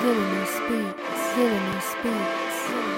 Villainous Beats, Villainous Beats,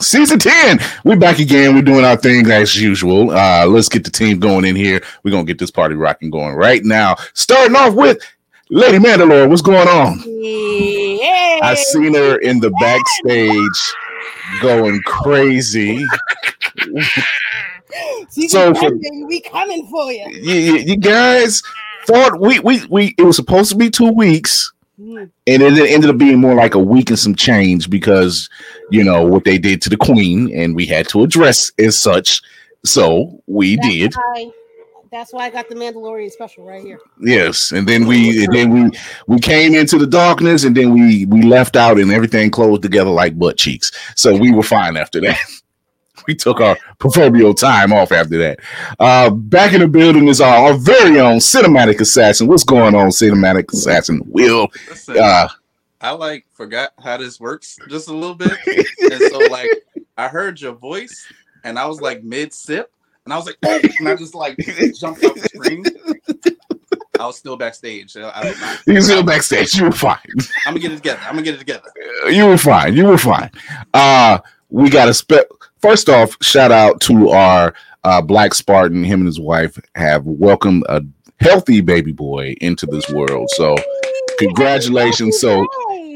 Season 10. We're back again. We're doing our thing as usual. Uh, let's get the team going in here. We're to get this party rocking going right now. Starting off with Lady Mandalore. What's going on? Hey. I seen her in the backstage going crazy. So for- we coming for you. You, you, you guys thought we, we, we, it was supposed to be two weeks. And it ended up being more like a week and some change because you know what they did to the queen and we had to address as such. So we that's did. Why, that's why I got the Mandalorian special right here. yes and then we and then we we came into the darkness and then we we left out and everything closed together like butt cheeks. So we were fine after that we took our proverbial time off after that uh back in the building is our, our very own cinematic assassin what's going on cinematic assassin will Listen, uh I like forgot how this works just a little bit, and so like I heard your voice, and I was like mid sip, and I was like, oh, and I just like jumped off the screen. I was still backstage. I, you can still backstage you were fine I'm gonna get it together. I'm gonna get it together. you were fine. You were fine. Uh, we got a spe- first off, shout out to our uh, Black Spartan. Him and his wife have welcomed a healthy baby boy into this world. So congratulations. So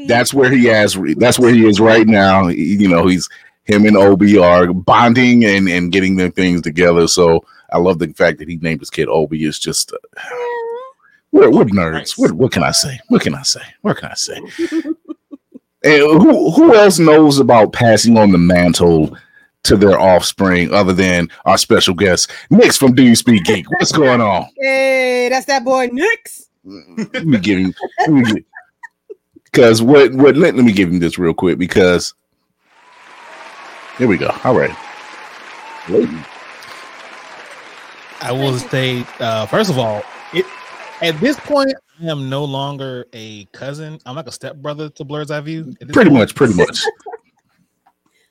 that's where he has. That's where he is right now. He- you know, he's him and Obi are bonding and and getting their things together. So I love the fact that he named his kid Obi. Is just uh, we're, we're nerds. What, what can I say? What can I say? What can I say? And who who else knows about passing on the mantle to their offspring other than our special guest, Nix from Do You Speak Geek? What's going on? Hey, that's that boy Nix. Let me give him because what what let, let me give him this real quick because here we go. All right. I will say, uh, first of all, it at this point, I am no longer a cousin. I'm like a stepbrother to Blerd's Eye View. Pretty point. much, pretty much.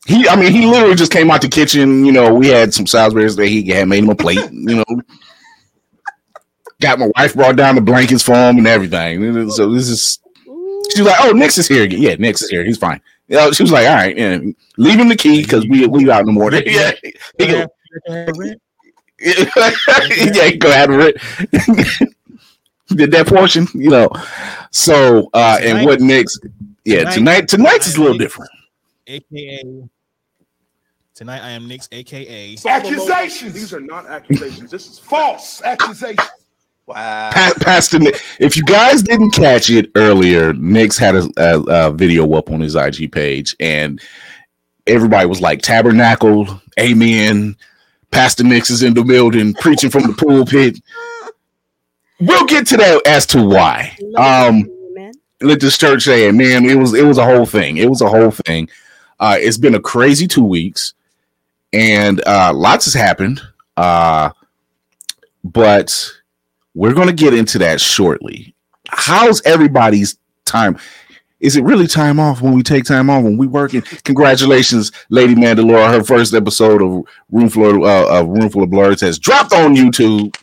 He, I mean, he literally just came out the kitchen. You know, we had some Salisbury's that he had made him a plate. You know, got my wife brought down the blankets for him and everything. So this is She was like, "Oh, Nix is here again. Yeah, Nix is here. He's fine." You know, she was like, "All right, yeah, leave him the key because we we out in the morning." Yeah, he go, yeah, he go have it. Did that portion, you know. So, uh, and what Nix? Yeah, tonight tonight's is a little different. AKA tonight, I am Nick's AKA. Accusations. These are not accusations. This is false accusations. Wow. Pa- Pastor Nick, if you guys didn't catch it earlier, Nick's had a, a, a video up on his IG page, and everybody was like, "Tabernacle, Amen." Pastor Nix is in the building preaching from the pulpit. We'll get to that as to why. Um, let this church say, man, it was it was a whole thing. It was a whole thing. Uh, it's been a crazy two weeks, and uh, lots has happened. Uh, but we're going to get into that shortly. How's everybody's time? Is it really time off when we take time off when we working? Congratulations, Lady Mandalore. Her first episode of Room Full uh, of Room Full of Blerds has dropped on YouTube.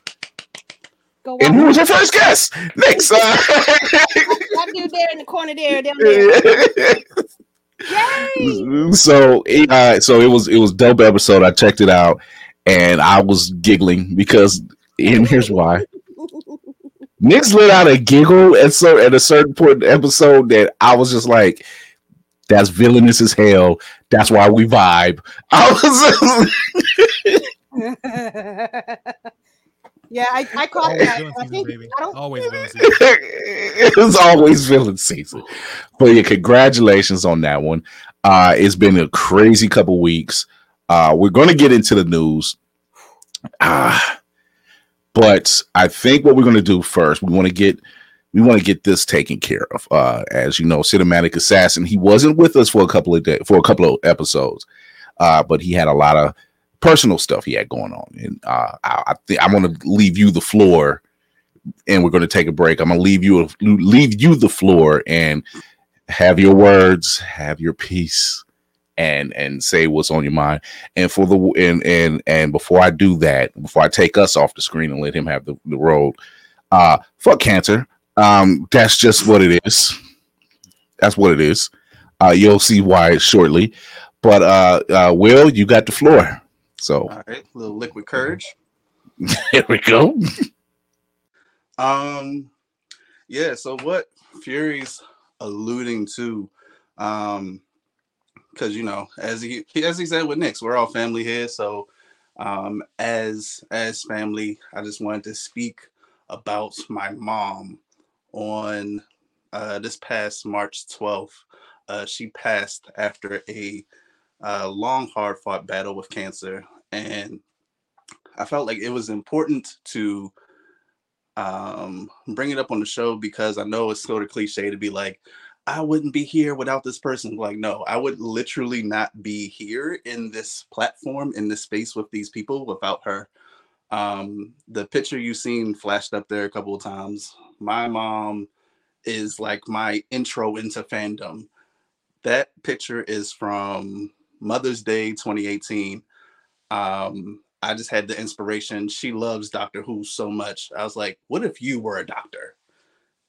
Go And who was her first guest? Next. Uh, That dude there in the corner there, down there. Yay! so it, uh, so it was it was dope episode. I checked it out and I was giggling because and here's why. Nick's let out a giggle at so at a certain point in the episode that I was just like, "That's villainous as hell." That's why we vibe. I was yeah, I, I caught Always that. villain I think baby. I don't. Always villain season. it was always villain season. But yeah, congratulations on that one. Uh, it's been a crazy couple weeks. Uh, we're going to get into the news. Ah, but I think what we're going to do first, we want to get we want to get this taken care of. Uh, as you know, cinematic assassin, he wasn't with us for a couple of days, for a couple of episodes, uh, but he had a lot of personal stuff he had going on, and uh, I, I think I'm going to leave you the floor and we're going to take a break. I'm going to leave you leave you the floor and have your words, have your peace, and and say what's on your mind. And for the and and and before I do that, before I take us off the screen and let him have the, the road, uh, fuck cancer. Um, that's just what it is. That's what it is. Uh, you'll see why shortly. But uh, uh, Will, you got the floor. So All right, little liquid courage. here we go. Um, yeah. So what Fury's alluding to, um, because you know, as he as he said with Nix, we're all family here. So, um, as as family, I just wanted to speak about my mom on uh this past March twelfth. Uh, she passed after a uh, long, hard fought battle with cancer, and I felt like it was important to um bring it up on the show because I know it's sort of cliche to be like, I wouldn't be here without this person. Like, no, I would literally not be here in this platform, in this space with these people without her. Um, the picture you've seen flashed up there a couple of times. My mom is like my intro into fandom. That picture is from Mother's Day 2018. Um, I just had the inspiration. She loves Doctor Who so much. I was like, what if you were a doctor?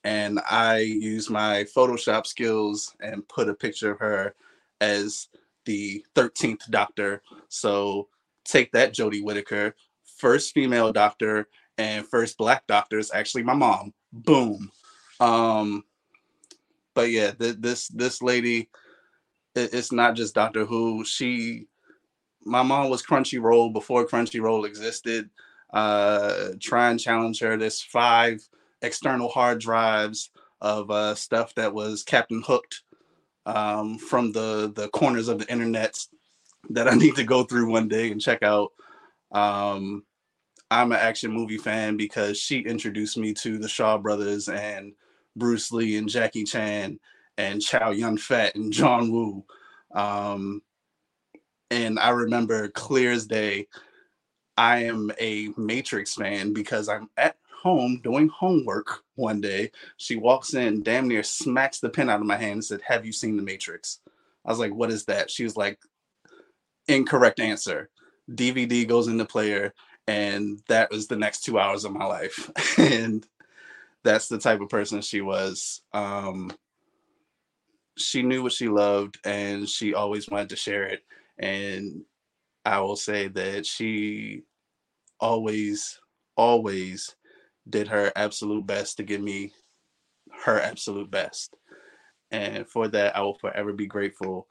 And I used my Photoshop skills and put a picture of her as the 13th doctor. So take that, Jodie Whittaker. First female doctor and first black doctor is actually my mom. Boom. Um, but yeah, th- this this lady, it- it's not just Doctor Who. She my mom was Crunchyroll before Crunchyroll existed. Uh, try and challenge her. There's five external hard drives of uh, stuff that was Captain Hooked um, from the the corners of the internet that I need to go through one day and check out. Um, I'm an action movie fan because she introduced me to the Shaw Brothers and Bruce Lee and Jackie Chan and Chow Yun Fat and John Woo. Um, and I remember clear as day, I am a Matrix fan because I'm at home doing homework one day. She walks in, damn near smacks the pen out of my hand and said, Have you seen The Matrix? I was like, What is that? She was like, Incorrect answer. DVD goes in the player, and that was the next two hours of my life. and that's the type of person she was. Um, she knew what she loved, and she always wanted to share it and I will say that she always, always did her absolute best to give me her absolute best. And for that, I will forever be grateful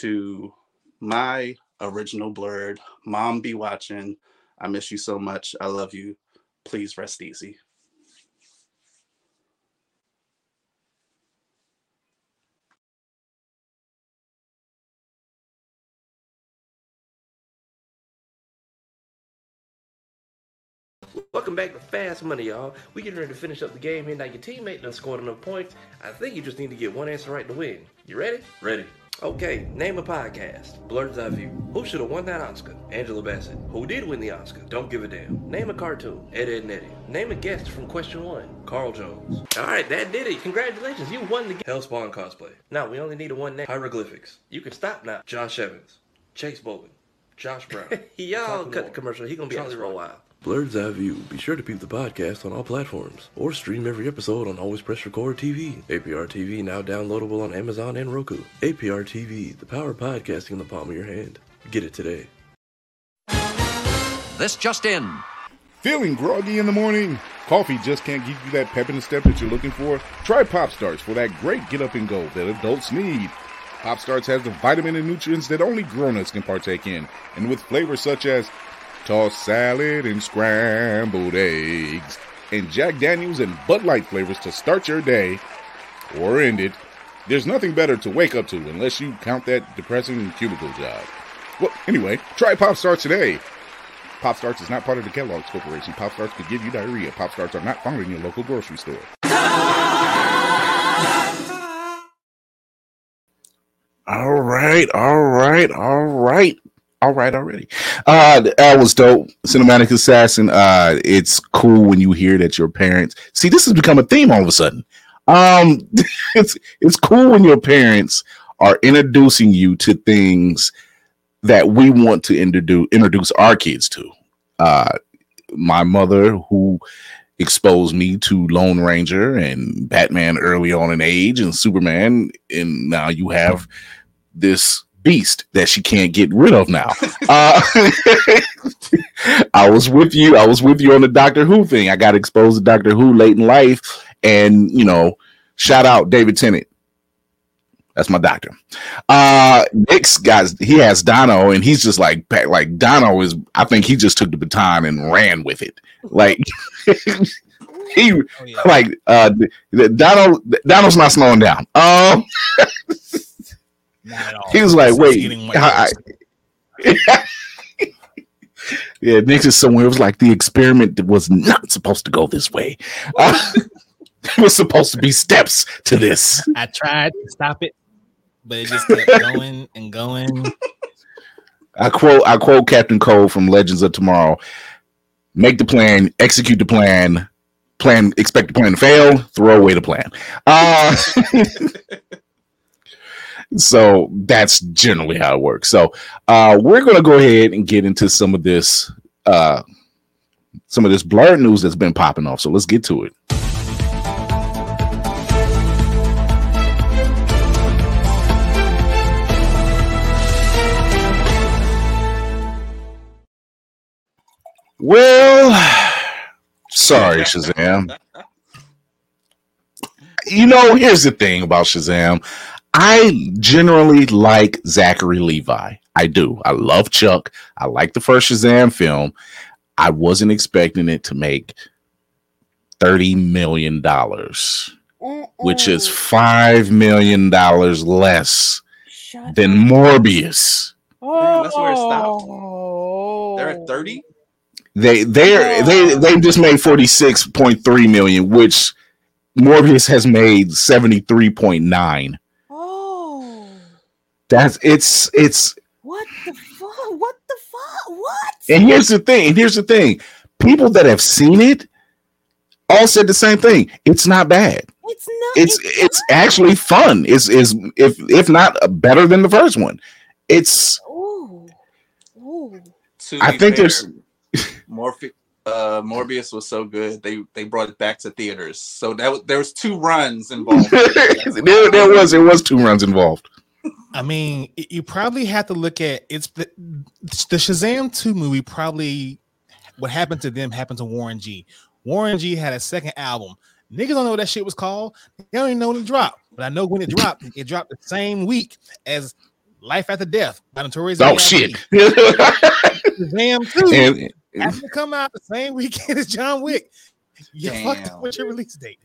to my original blerd mom be watching. I miss you so much. I love you. Please rest easy. Welcome back to Fast Money, y'all. We getting ready to finish up the game here. Now your teammate done scored enough points. I think you just need to get one answer right to win. You ready? Ready. Okay, name a podcast. Blerd's Eye View. Who should have won that Oscar? Angela Bassett. Who did win the Oscar? Don't give a damn. Name a cartoon. Ed, Ed, and Eddie. Name a guest from question one. Carl Jones. All right, that did it. Congratulations, you won the game. Hellspawn cosplay. Now we only need a one name. Hieroglyphics. You can stop now. Josh Evans. Chase Bogan. Josh Brown. Y'all cut the commercial. He gonna be out for a while. Blerd's Eye View. Be sure to peep the podcast on all platforms or stream every episode on Always Press Record TV. APR TV now downloadable on Amazon and Roku. APR TV, the power of podcasting in the palm of your hand. Get it today. This just in. Feeling groggy in the morning? Coffee just can't give you that pep in the step that you're looking for? Try Pop Starts for that great get up and go that adults need. Pop Starts has the vitamin and nutrients that only grown-ups can partake in, and with flavors such as tossed salad and scrambled eggs, and Jack Daniels and Bud Light flavors to start your day or end it. There's nothing better to wake up to unless you count that depressing cubicle job. Well, anyway, try Pop Starts today. Pop Starts is not part of the Kellogg's Corporation. Pop Starts could give you diarrhea. Pop Starts are not found in your local grocery store. All right, all right, all right. All right, already. Uh that was dope. Cinematic Assassin. Uh it's cool when you hear that your parents see this has become a theme all of a sudden. Um it's it's cool when your parents are introducing you to things that we want to introduce introduce our kids to. Uh, my mother, who exposed me to Lone Ranger and Batman early on in age, and Superman, and now you have this beast that she can't get rid of now. Uh, I was with you. I was with you on the Doctor Who thing. I got exposed to Doctor Who late in life, and you know, shout out David Tennant. That's my doctor. Uh Nick's guys, he has Dono, and he's just like like Dono is. I think he just took the baton and ran with it. Like he Oh, yeah. like uh Dono Dono's not slowing down. Um Not at all. He was like, wait, getting way I- I- yeah, Nick's is somewhere. It was like the experiment was not supposed to go this way. Uh, it was supposed to be steps to this. I tried to stop it, but it just kept going and going. I quote I quote Captain Cold from Legends of Tomorrow. Make the plan, execute the plan, plan expect the plan to fail, throw away the plan. Uh so that's generally how it works. So uh we're gonna go ahead and get into some of this uh some of this blerd news that's been popping off. So let's get to it. Well, sorry, Shazam. You know, here's the thing about Shazam. I generally like Zachary Levi. I do. I love Chuck. I like the first Shazam film. I wasn't expecting it to make $30 million, which is $5 million less Shut than Morbius. Damn, that's where it stopped. Oh. They're at 30? They they they they just made 46.3 million, which Morbius has made 73.9. Oh. That's it's it's What the fuck? What the fuck? What? and here's the thing, and here's the thing. People that have seen it all said the same thing. It's not bad. It's not. It's it's actually fun. It's is if if not better than the first one. It's Ooh. Ooh. I think fair, there's Morphe- uh, Morbius was so good they they brought it back to theaters. So that was, there was two runs involved. there, there was it was two runs involved. I mean, you probably have to look at it's the, the Shazam 2 movie. Probably what happened to them happened to Warren G. Warren G had a second album. Niggas don't know what that shit was called. They don't even know when it dropped. But I know when it dropped, it dropped the same week as Life After Death by Notorious. Oh shit. Shazam 2 and, happened to come out the same weekend as John Wick. You fucked up with your release date.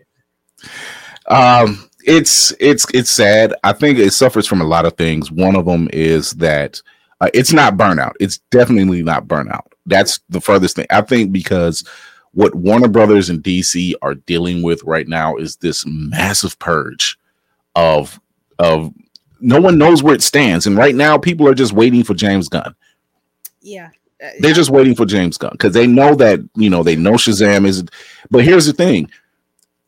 Um, it's it's it's sad. I think it suffers from a lot of things. One of them is that uh, it's not burnout. It's definitely not burnout. That's the furthest thing. I think because what Warner Brothers and DC are dealing with right now is this massive purge of of no one knows where it stands, and right now people are just waiting for James Gunn. Yeah. Uh, They're just waiting for James Gunn because they know that you know they know Shazam is. But here's the thing: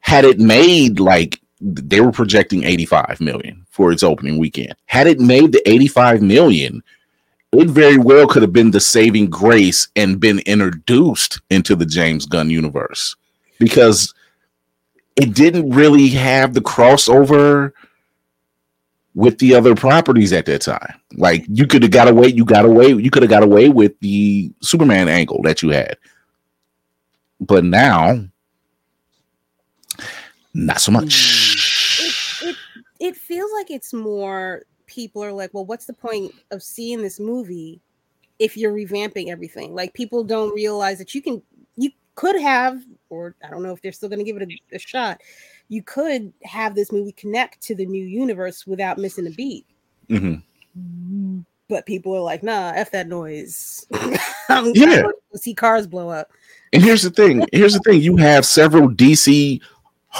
had it made like they were projecting 85 million for its opening weekend, had it made the 85 million, it very well could have been the saving grace and been introduced into the James Gunn universe because it didn't really have the crossover with the other properties at that time. Like you could have got away, you got away, you could have got away with the Superman angle that you had. But now, not so much. it it feels like it's more people are like, well, what's the point of seeing this movie if you're revamping everything? Like people don't realize that you can you could have, or I don't know if they're still gonna give it a, a shot, you could have this movie connect to the new universe without missing a beat. Mhm. But people are like, nah, F that noise. I'm, Yeah. See cars blow up. And here's the thing. Here's the thing. You have several DC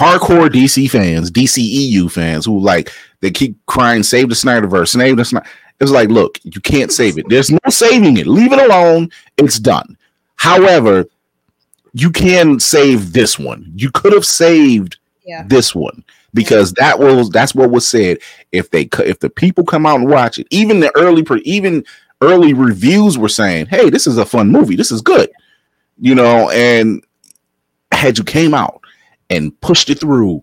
hardcore DC fans, DCEU fans who like they keep crying, save the Snyderverse, save the Snyder. It's like, look, you can't save it. There's no saving it. Leave it alone. It's done. However, you can save this one. You could have saved Yeah. this one. because that was that's what was said. If they if the people come out and watch it, even the early even early reviews were saying, "Hey, this is a fun movie. This is good," you know. And had you came out and pushed it through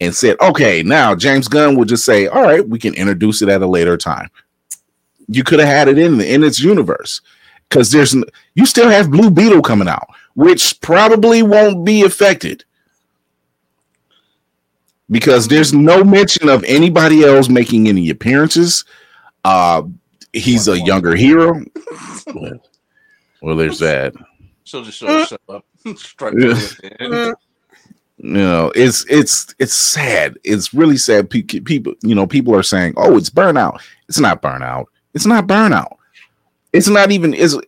and said, "Okay, now James Gunn would just say, all right, we can introduce it at a later time." You could have had it in the, in its universe because there's you still have Blue Beetle coming out, which probably won't be affected because there's no mention of anybody else making any appearances. Uh, he's a younger hero. well, there's that. She'll just show, show up. You know, it's it's it's sad. It's really sad. People, you know, people are saying, "Oh, it's burnout." It's not burnout. It's not burnout. It's not even. Is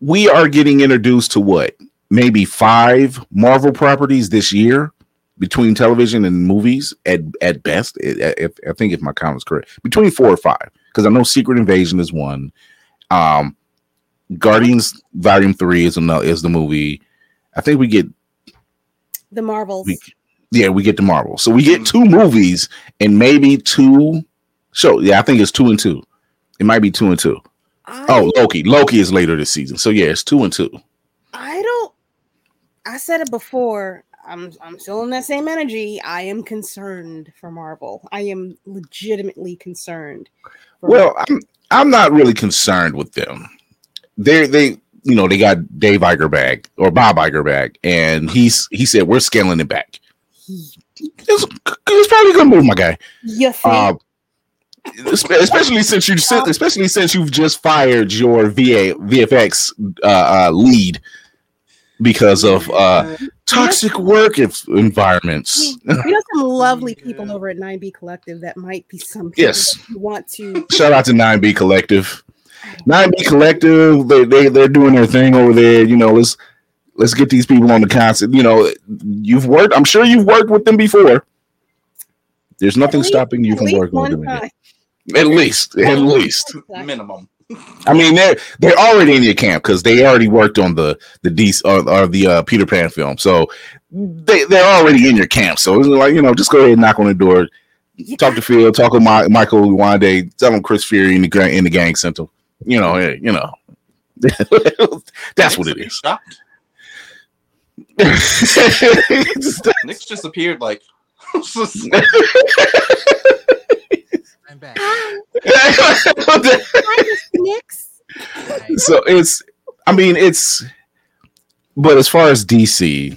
we are getting introduced to what maybe five Marvel properties this year between television and movies at at best. If I think if my count is correct, between four or five, because I know Secret Invasion is one. Um, Guardians Volume Three is another is the movie. I think we get The Marvels. we, yeah, we get the Marvel. So we get mm-hmm. two movies and maybe two. So yeah, I think it's two and two. It might be two and two. I, Oh, Loki. Loki is later this season. So yeah, it's two and two. I don't. I said it before. I'm I'm still in that same energy. I am concerned for Marvel. I am legitimately concerned. Well, I'm I'm not really concerned with them. They they you know they got Dave Iger back or Bob Iger back, and he's he said we're scaling it back. It's, it's probably a good move, my guy. think? Uh, especially since you especially since you've just fired your VA VFX uh, uh, lead because of uh, toxic work environments. we have some lovely people over at 9B Collective that might be some Yes. you want to Shout out to 9B Collective. 9B Collective, they, they they're doing their thing over there. You know, let's let's get these people on the concept. You know, you've worked. I'm sure you've worked with them before. There's nothing least- stopping you from working with them. again. At least, at least. Minimum. I mean, they're they're already in your camp because they already worked on the the D or, or the uh, Peter Pan film, so they they're already in your camp. So it's like you know, just go ahead and knock on the door, talk to Phil, talk with my, Michael Wande, tell him Chris Fury in the gang in the gang sent him. You know, hey, you know, that's what it is. Shocked. Nick's just appeared like. I'm back. Nix. so it's i mean it's but as far as dc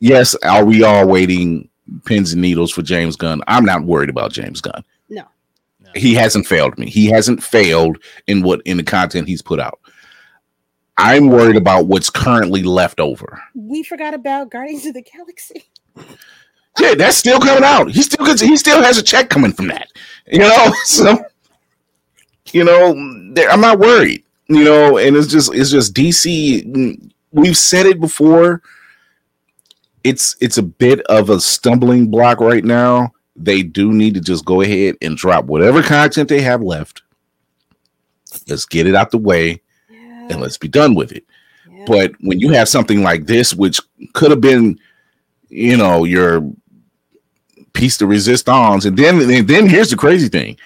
yes are we all waiting pins and needles for james gunn i'm not worried about james gunn No. He hasn't failed me. He hasn't failed in what in the content he's put out. I'm worried about what's currently left over. We forgot about Guardians of the Galaxy. yeah that's still coming out. He still gets he still has a check coming from that. You know so you know i'm not worried you know and it's just it's just dc we've said it before. It's it's a bit of a stumbling block right now they do need to just go ahead and drop whatever content they have left let's get it out the way Yeah, and let's be done with it yeah. but when you have something like this, which could have been, you know, your piece de resistance, and then and then here's the crazy thing: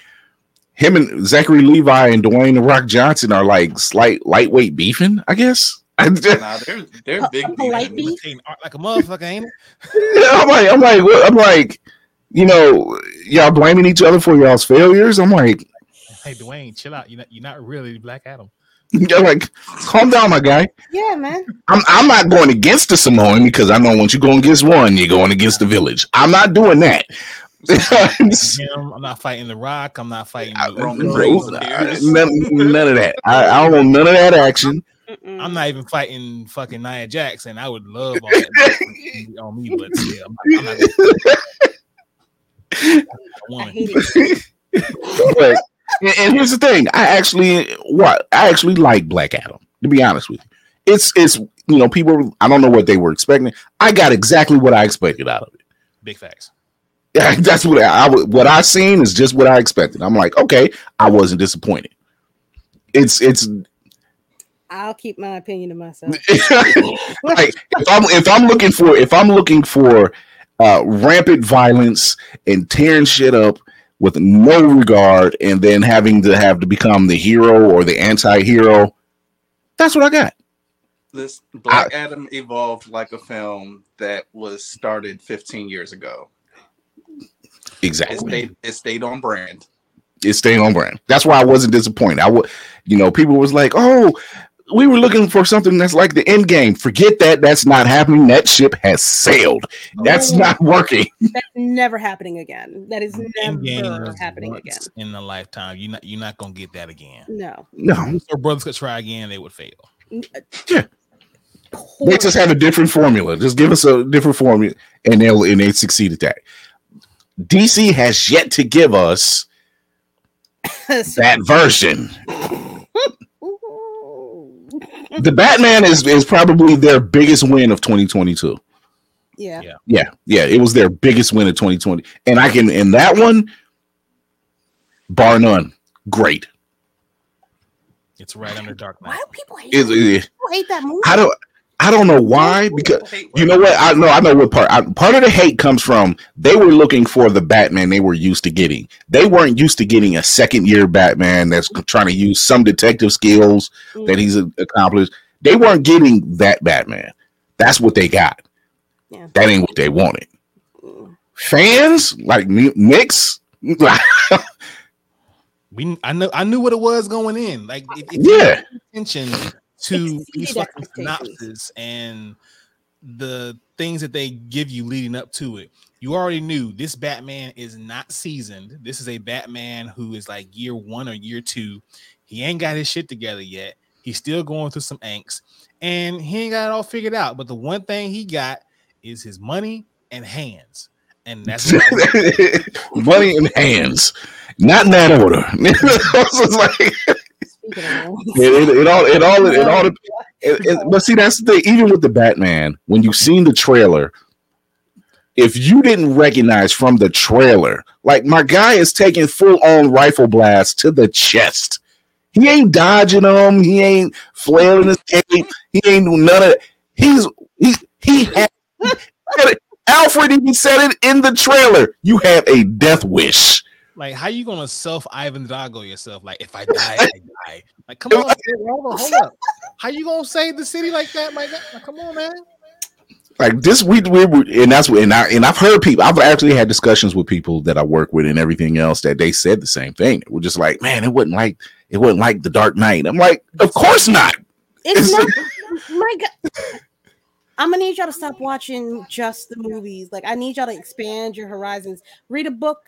him and Zachary Levi and Dwayne the Rock Johnson are like slight lightweight beefing. I guess. Nah, they're they're big. A polite beefing. beef? Like a motherfucker, ain't it? like, I'm like, what- I'm like, you know, y'all blaming each other for y'all's failures. I'm like, Hey, Dwayne, chill out. You're not, you're not really Black Adam. you're like, calm down, my guy. yeah, man. I'm I'm not going against the Samoan because I know once you go against one, you're going against the village. I'm not doing that. Him, I'm not fighting The Rock. I'm not fighting. Roman Reigns none, none of that. I, I don't want none of that action. Mm-mm. I'm not even fighting fucking Nia Jackson. I would love all that on me, but yeah, I'm not, I'm not I one. hate it. but and, and here's the thing: I actually what I actually like Black Adam. To be honest with you, it's it's you know people. I don't know what they were expecting. I got exactly what I expected out of it. Big facts. Yeah, that's what I, I what I seen is just what I expected. I'm like, okay, I wasn't disappointed. It's it's I'll keep my opinion to myself. like if I'm if I'm looking for if I'm looking for uh, rampant violence and tearing shit up with no regard, and then having to have to become the hero or the anti-hero. That's what I got. This Black Adam evolved like a film that was started 15 years ago. It Exactly. stayed, it stayed on brand. It stayed on brand. That's why I wasn't disappointed. I would, you know, people was like, "Oh, we were looking for something that's like the end game." Forget that. That's not happening. That ship has sailed. That's Oh. not working. That's never happening again. That is Endgame never happening again. in a lifetime. You're not you're not gonna get that again. No. No, Or brothers could try again, they would fail. Uh, yeah. they just have a different formula. Just give us a different formula, and they'll and they succeed at that. DC has yet to give us that version. The Batman is is probably their biggest win of 2022. Yeah. Yeah. Yeah, yeah, it was their biggest win of 2020, and I can in that one, bar none, great. It's right under Dark Knight. Why do people hate, It- that? it- people hate that movie? I don't, I don't know why because you know what I know. I know what part. I, part of the hate comes from they were looking for the Batman they were used to getting. They weren't used to getting a second year Batman that's trying to use some detective skills that he's accomplished. They weren't getting that Batman. That's what they got. Yeah. That ain't what they wanted. Fans like me, Nix, We I know I knew what it was going in. Like if, if Yeah. pay attention to these fucking synopses and the things that they give you leading up to it. You already knew this Batman is not seasoned. This is a Batman who is like year one or year two. He ain't got his shit together yet. He's still going through some angst and he ain't got it all figured out. But the one thing he got is his money and hands. And that's money and hands, not in that order. It's just like- Speaking of which, it, it, it all it all it all it, it- but see that's the thing even with the batman when you've seen the trailer if you didn't recognize from the trailer like my guy is taking full-on rifle blast to the chest. He ain't dodging them he ain't flailing his cape he ain't doing none of it he's he he had alfred even said it in the trailer you have a death wish Like, how you gonna self Ivan Drago yourself? Like, if I die, I die. Like, come on, dude, hold, up, hold up. How you gonna save the city like that, my guy? Like, come on, man. like this we, we were- and that's what and I and I've heard people I've actually had discussions with people that I work with and everything else that they said the same thing. We're just like, man, it wasn't like it wasn't like the Dark Knight. I'm like, of course not. it's not my God. I'm gonna need y'all to stop watching just the movies. Like I need y'all to expand your horizons. Read a book.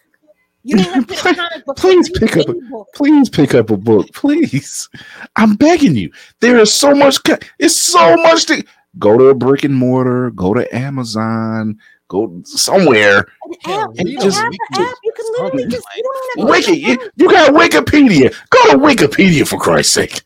You don't have to read a comic book. Please pick up a book. please pick up a book, please. I'm begging you. There is so much. It's so much to go to a brick and mortar. Go to Amazon. Go somewhere. An Yeah, app. read You can have week to app. You can literally just with, you don't have to Wiki, you, you got Wikipedia. Go to Wikipedia for Christ's sake.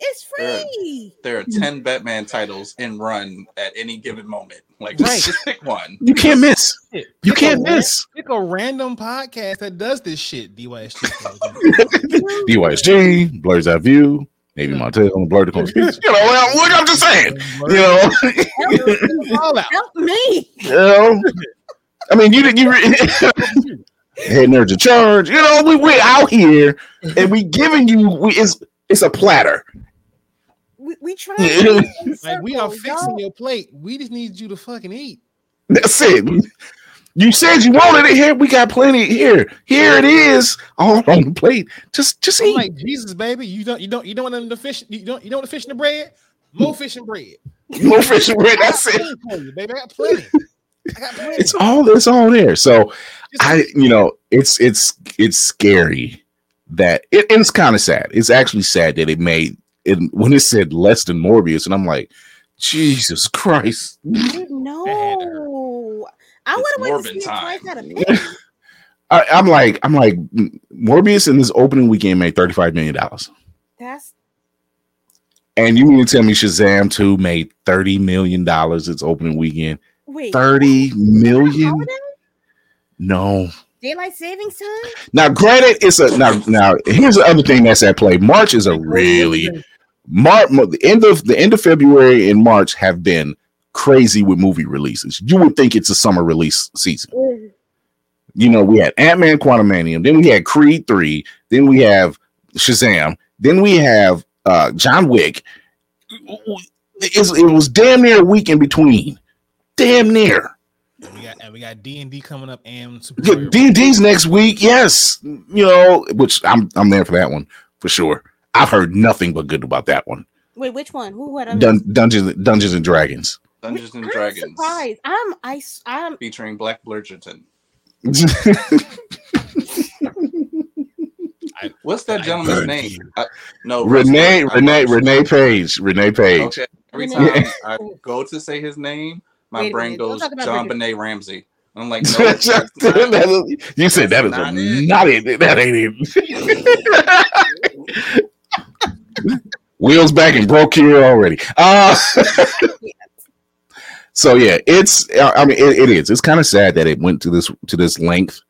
It's free. There are 10 Batman titles in run at any given moment. Like, Right. just pick one. You can't miss. Shit. You Pick can't ran- miss. Pick a random podcast that does this shit. DYSG. DYSG, Blerd's Eye View, Navy Montel, Blur the Coast Speaks. You know, well, look, I'm just saying. You know, Help me. you know. I mean, you didn't. you head nerds in charge. You know, we we out here and we giving you we it's it's a platter. We, we try. Like, we are fixing your plate. We just need you to fucking eat. That's it. You said you wanted it here. We got plenty here. Here it is, all on the plate. Just just I'm eat. like Jesus, baby. You don't, you don't, you don't want the fish. You don't, you don't want the fish and the bread. More fish and bread. More fish and bread. That's I it. you, baby. I got plenty. I got plenty. It's all it's all there. So Just- I, you know, it's it's it's scary that it, and it's kind of sad. It's actually sad that it made it when it said less than Morbius, and I'm like, Jesus Christ. No. I would have went to Morbin see it time. twice out of pity. I, I'm like, I'm like, Morbius in this opening weekend made 35 million dollars, That's and you mean to tell me Shazam 2 made 30 million dollars its opening weekend? wait. 30 million? No. Daylight savings time? Now, granted, it's a now. Now, here's the other thing that's at play. March is a really March. The end of the end of February and March have been crazy with movie releases. You would think it's a summer release season. You know, we had Ant Man Quantumanium, then we had Creed 3, then we have Shazam, then we have uh John Wick. It's, it was damn near a week in between. Damn near. And we got and we got D and D coming up and D&D's next week, yes. You know, which I'm I'm there for that one for sure. I've heard nothing but good about that one. Wait, which one? Who? What? I Dun- Dungeons Dungeons and Dragons. Dungeons and I'm Dragons surprised. I'm. i'm featuring Black Blurgerton. What's that I gentleman's name? I, uh, no, Renee Renee Renee Page Renee Page. Okay, every Renee- time I go to say his name, my Wait a brain minute, goes John Bridget. Benet Ramsey. I'm like, no, that's not- you said that is That's not, not it. it. That ain't it. Wheels back and broke here already. Uh, so yeah, it's. I mean, it, it is. It's kind of sad that it went to this to this length,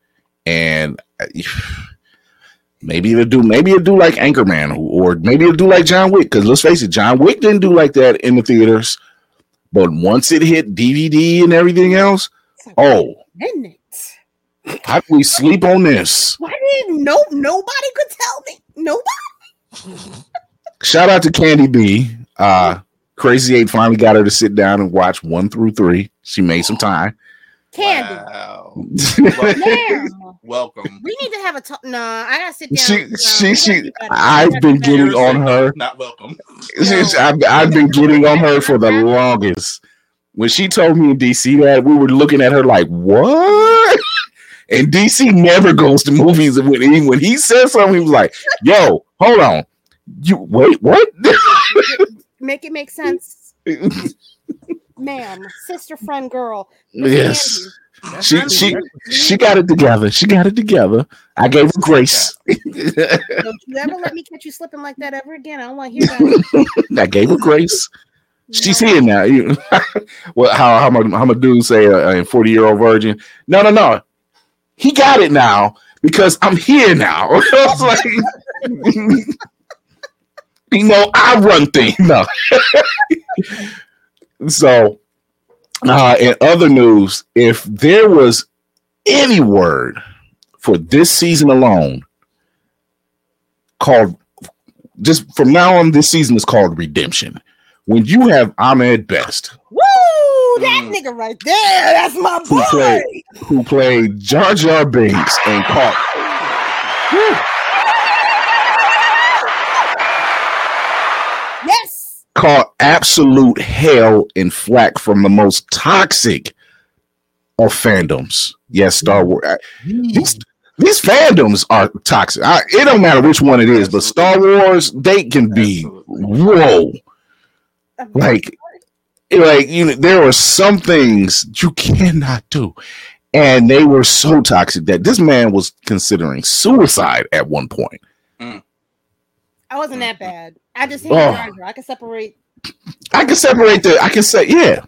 and maybe it'll do. Maybe it'll do like Anchorman, or maybe it'll do like John Wick. Because let's face it, John Wick didn't do like that in the theaters. But once it hit DVD and everything else, oh, Isn't it? how do we sleep on this? Why didn't no nobody could tell me? Nobody. Shout out to Candy B. Uh Crazy Eight finally got her to sit down and watch one through three. She made some time. Candy. Wow. Ma'am, Welcome. we need to have a talk. No, I gotta sit down. she and- she nah, she I've been getting on her. Not welcome. She's- I've, I've been getting on her for the longest. When she told me in DC that we were looking at her like, what? And DC never goes to movies. And when he when he said something, he was like, yo, hold on. You wait, what? Make it make sense, ma'am. Sister, friend, girl. yes. She she she got it together. She got it together. I gave her grace. Don't you ever let me catch you slipping like that ever again. I don't want to hear that. I gave her grace. She's here now. You, well, how how my how my dude say uh, a forty year old virgin? No, no, no. He got it now because I'm here now. I was like, you know, I run things. No. so, uh, in other news, if there was any word for this season alone called just from now on, this season is called redemption. When you have Ahmed Best, Woo! That Mm. nigga right there. That's my who boy. played who played Jar Jar Binks and caught Yes. Caught absolute hell and flack from the most toxic of fandoms. Yes, Star Wars. These, these fandoms are toxic. I, it don't matter which one it is, but Star Wars they can be whoa. Like, like you know, there are some things you cannot do, and they were so toxic that this man was considering suicide at one point. Mm. I wasn't that bad. I just hate Oh. Jar Jar. I can separate. I can separate the. I can say, yeah,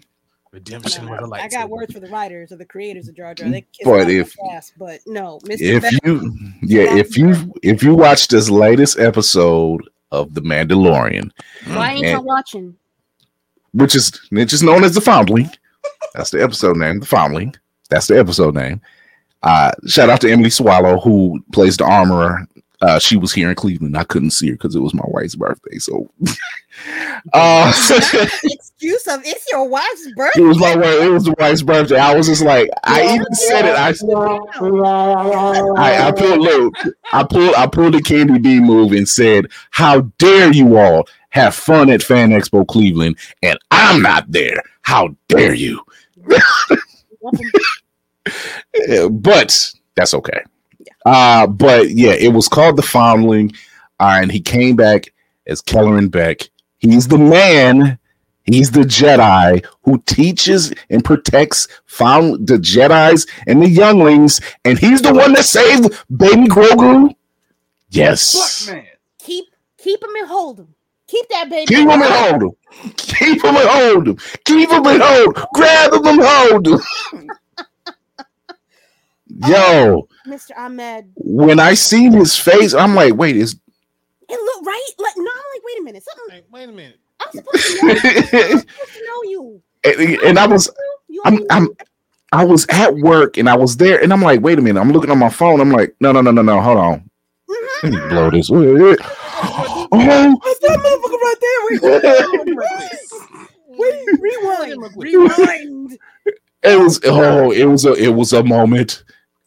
Redemption with a lightsaber. I got words for the writers or the creators of Jar Jar. They kiss But if- ass, but no, Mr. if Best- you, yeah, if you, if you watch this latest episode of The Mandalorian, why ain't and- y'all watching? which is which is known as the Foundling. That's the episode name, the Foundling. That's the episode name. Uh, shout out to Emily Swallow who plays the armorer. Uh, she was here in Cleveland. I couldn't see her because it was my wife's birthday. So, uh, Excuse of it's your wife's birthday. it was my wife. It was the wife's birthday. I was just like, I even said it. I I, I pulled look, I pulled I pulled a Candy B move and said, How dare you all have fun at Fan Expo Cleveland and I'm not there. How dare you? But that's okay. Uh but yeah, it was called the Foundling, uh, and he came back as Kelleran Beq. He's the man. He's the Jedi who teaches and protects found the Jedi's and the younglings, and he's the one that saved baby Grogu. Yes, Fuck man. keep keep him and hold him. Keep that baby. keep him and hold him. Keep him and hold him. Keep him and hold. Grab him and hold him. Yo, oh, Mr. Ahmed. when I seen his face, I'm like, wait, is It look right. Like no, I'm like, wait a minute. Something. Hey, wait a minute. I'm supposed to know. you. I'm supposed to know you. and, and I was You I'm I'm I was at work and I was there and I'm like, wait a minute, I'm looking on my phone. I'm like, no, no, no, no, no, hold on. Mm-hmm. Let me blow this. Oh, That's that motherfucker right there. Wait, wait, rewind, rewind. it was oh, it was a it was a moment.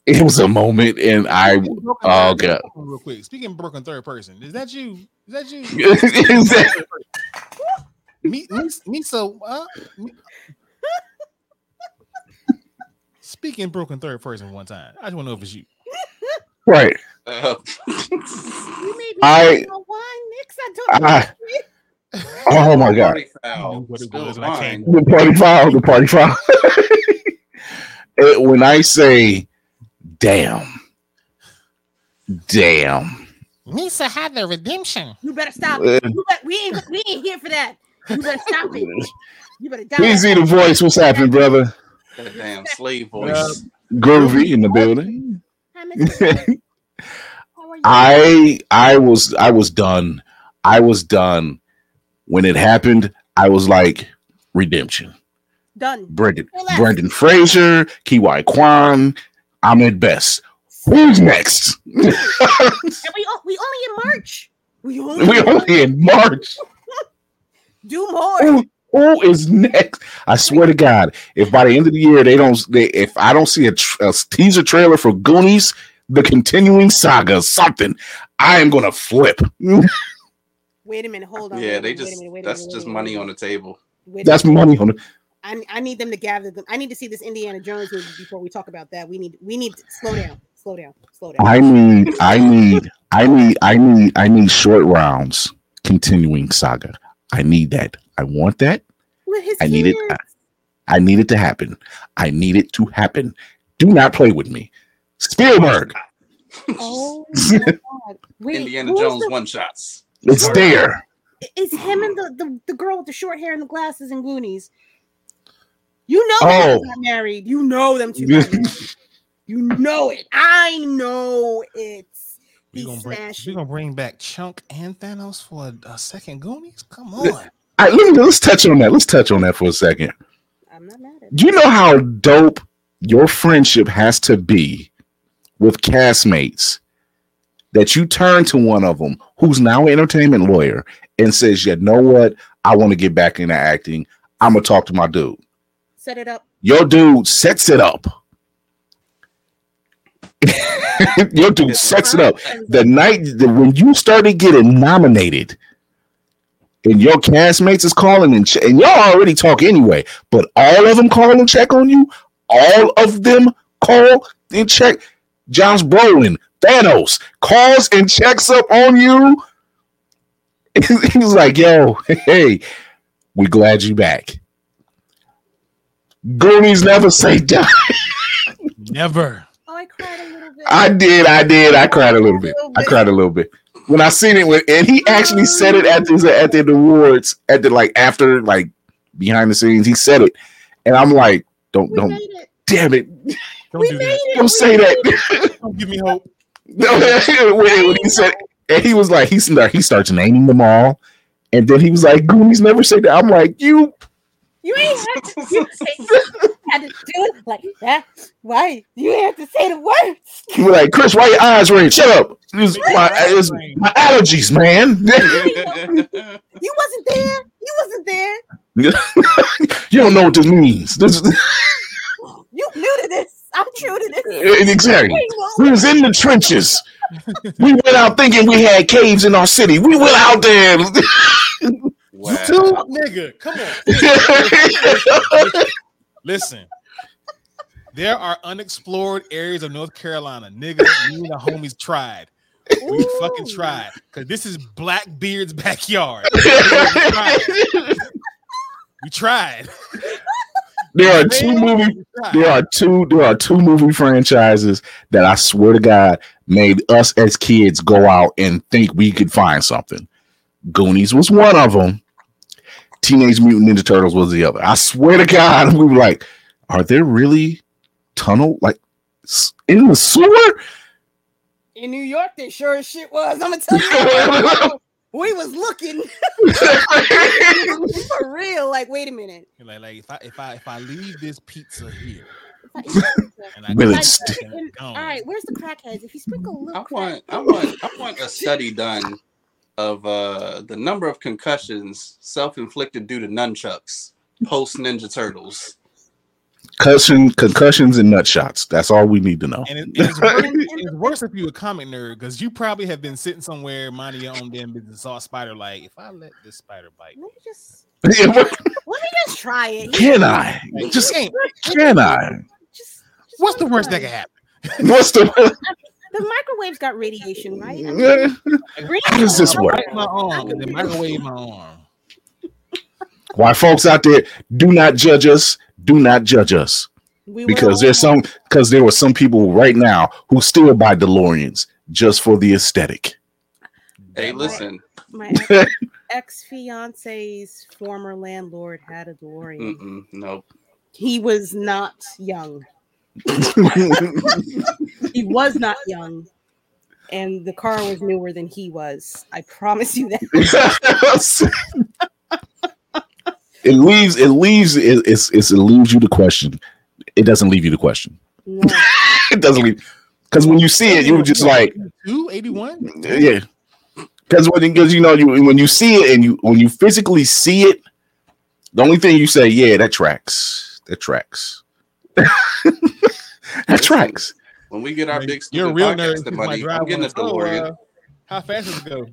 It was a moment, and I oh third god. Real quick, speaking broken third person, is that you? Is that you? Is that- me, me, me so. Uh, me- Speaking broken third person one time. I just want to know if it's you. right. Uh, You made me I- I, wine, I I- Oh my god. party foul. knew what it Spilled was and I wine. The party foul, the party foul. When I say damn, damn. Misa had the redemption. You better stop. Uh, You bet- we ain't we ain't here for that. You better stop it. You better die. Easy the voice. What's happening, brother? That damn slave voice. Groovy in the building. Hi, Mr. How are you? I I was I was done. I was done when it happened. I was like redemption. Done. Brendan Brendan Fraser, Ke Huy Quan. Ahmed Best. Who's next? And we we only in March. We only, we only in March. do more. Who, who is next? I swear to God, if by the end of the year they don't, they, if I don't see a, tr- a teaser trailer for Goonies, the continuing saga, something, I am gonna flip. Wait a minute. Hold on. Yeah, they minute, just wait a minute that's minute, just money on the table. wait That's minute. money on it. I, I need them to gather them. I need to see this Indiana Jones movie before we talk about that. We need we need to slow down, slow down, slow down. I need, I need, I need, I need, I need short rounds. Continuing saga. I need that. I want that. His I need it. kids. I need it to happen. I need it to happen. Do not play with me, Spielberg. Oh my god! Wait, Indiana Jones the- one shots. It's there. It's him and the, the the girl with the short hair and the glasses and Goonies. You know Oh. them two got married. You know them two. got. You know it. I know it's. We He's gonna bring smashing. we gonna bring back Chunk and Thanos for a, a second Goonies. Come on. All right, let me let's touch on that. Let's touch on that for a second. I'm not mad at Do you know how dope your friendship has to be with castmates that you turn to one of them who's now an entertainment lawyer and says, "You know what? I want to get back into acting. I'm gonna talk to my dude." Set it up. Your dude sets it up. your dude sets it up. The night the, when you started getting nominated, and your castmates is calling and and y'all already talk anyway, but all of them call and check on you. All of them call and check. Josh Brolin, Thanos calls and checks up on you. he was like, "Yo, hey, we glad you back." Goonies never say die. Never. Oh, I cried a little bit. I did, I did. I cried a little bit. I cried a little bit when I seen it. When, and he actually said it at the at the awards, at the like after like behind the scenes. He said it, and I'm like, don't we don't, made it. damn it, Don't We do made that. it. don't We say made that. Don't give me hope. No, when, when he said, and he was like, he start, he starts naming them all, and then he was like, Goonies never say that. I'm like, you, You ain't had to, you ain't had to do it like that. Why? You ain't have to say the words. you were like, Chris, why your eyes red? Shut up. It was my, it was my allergies, man. You wasn't there. You wasn't there. you don't know what this means. This is You new to this. I'm true to this. exactly. We was in the trenches. We went out thinking we had caves in our city. We went out there. Wow. Two nigga, come on. Listen, there are unexplored areas of North Carolina. Nigga, me and the homies tried. We fucking tried. Because this is Blackbeard's backyard. we tried. there are two movie. There are two. There are two movie franchises that I swear to God made us as kids go out and think we could find something. Goonies was one of them. Teenage Mutant Ninja Turtles was the other. I swear to God, we were like, "Are there really tunnel like in the sewer?" In New York, they sure as shit was. I'm gonna tell you. we was looking for real. Like, wait a minute. You're like, like if I if I if I leave this pizza here, If I- and I Will go it Like, st- and and- it's gone. all right, where's the crackheads? If you sprinkle a little, I crack- want, I want, I want a study done of uh the number of concussions self-inflicted due to nunchucks post Ninja Turtles. Concussion, concussions, and nut shots. That's all we need to know. And, it, and it's, worse, it's worse if you a comic nerd because you probably have been sitting somewhere minding your own damn business, saw a spider like, if I let this spider bite, Let me just let me just try it. can I? like, Just can't- can I? Just, just what's the worst that time. can happen? What's the? The microwave's got radiation, right? I mean, How does this work? My arm and then microwave my arm. Why folks out there do not judge us? Do not judge us We because there's some because there were some people right now who still buy DeLoreans just for the aesthetic. Hey, listen, my ex fiance's former landlord had a DeLorean. mm-mm, nope. He was not young. He was not young. And the car was newer than he was. I promise you that. it leaves it leaves it, it's, it's it leaves you to question. It doesn't leave you to question. No. It doesn't leave because when you see it, you were just like, Two eighty one. yeah. Because when because you know you when you see it and you when you physically see it, the only thing you say, yeah, that tracks. That tracks. that tracks. When we get our big You're stupid real podcasting nerd. 'cause my money, I'm getting a was, oh, DeLorean. uh, how fast does it go?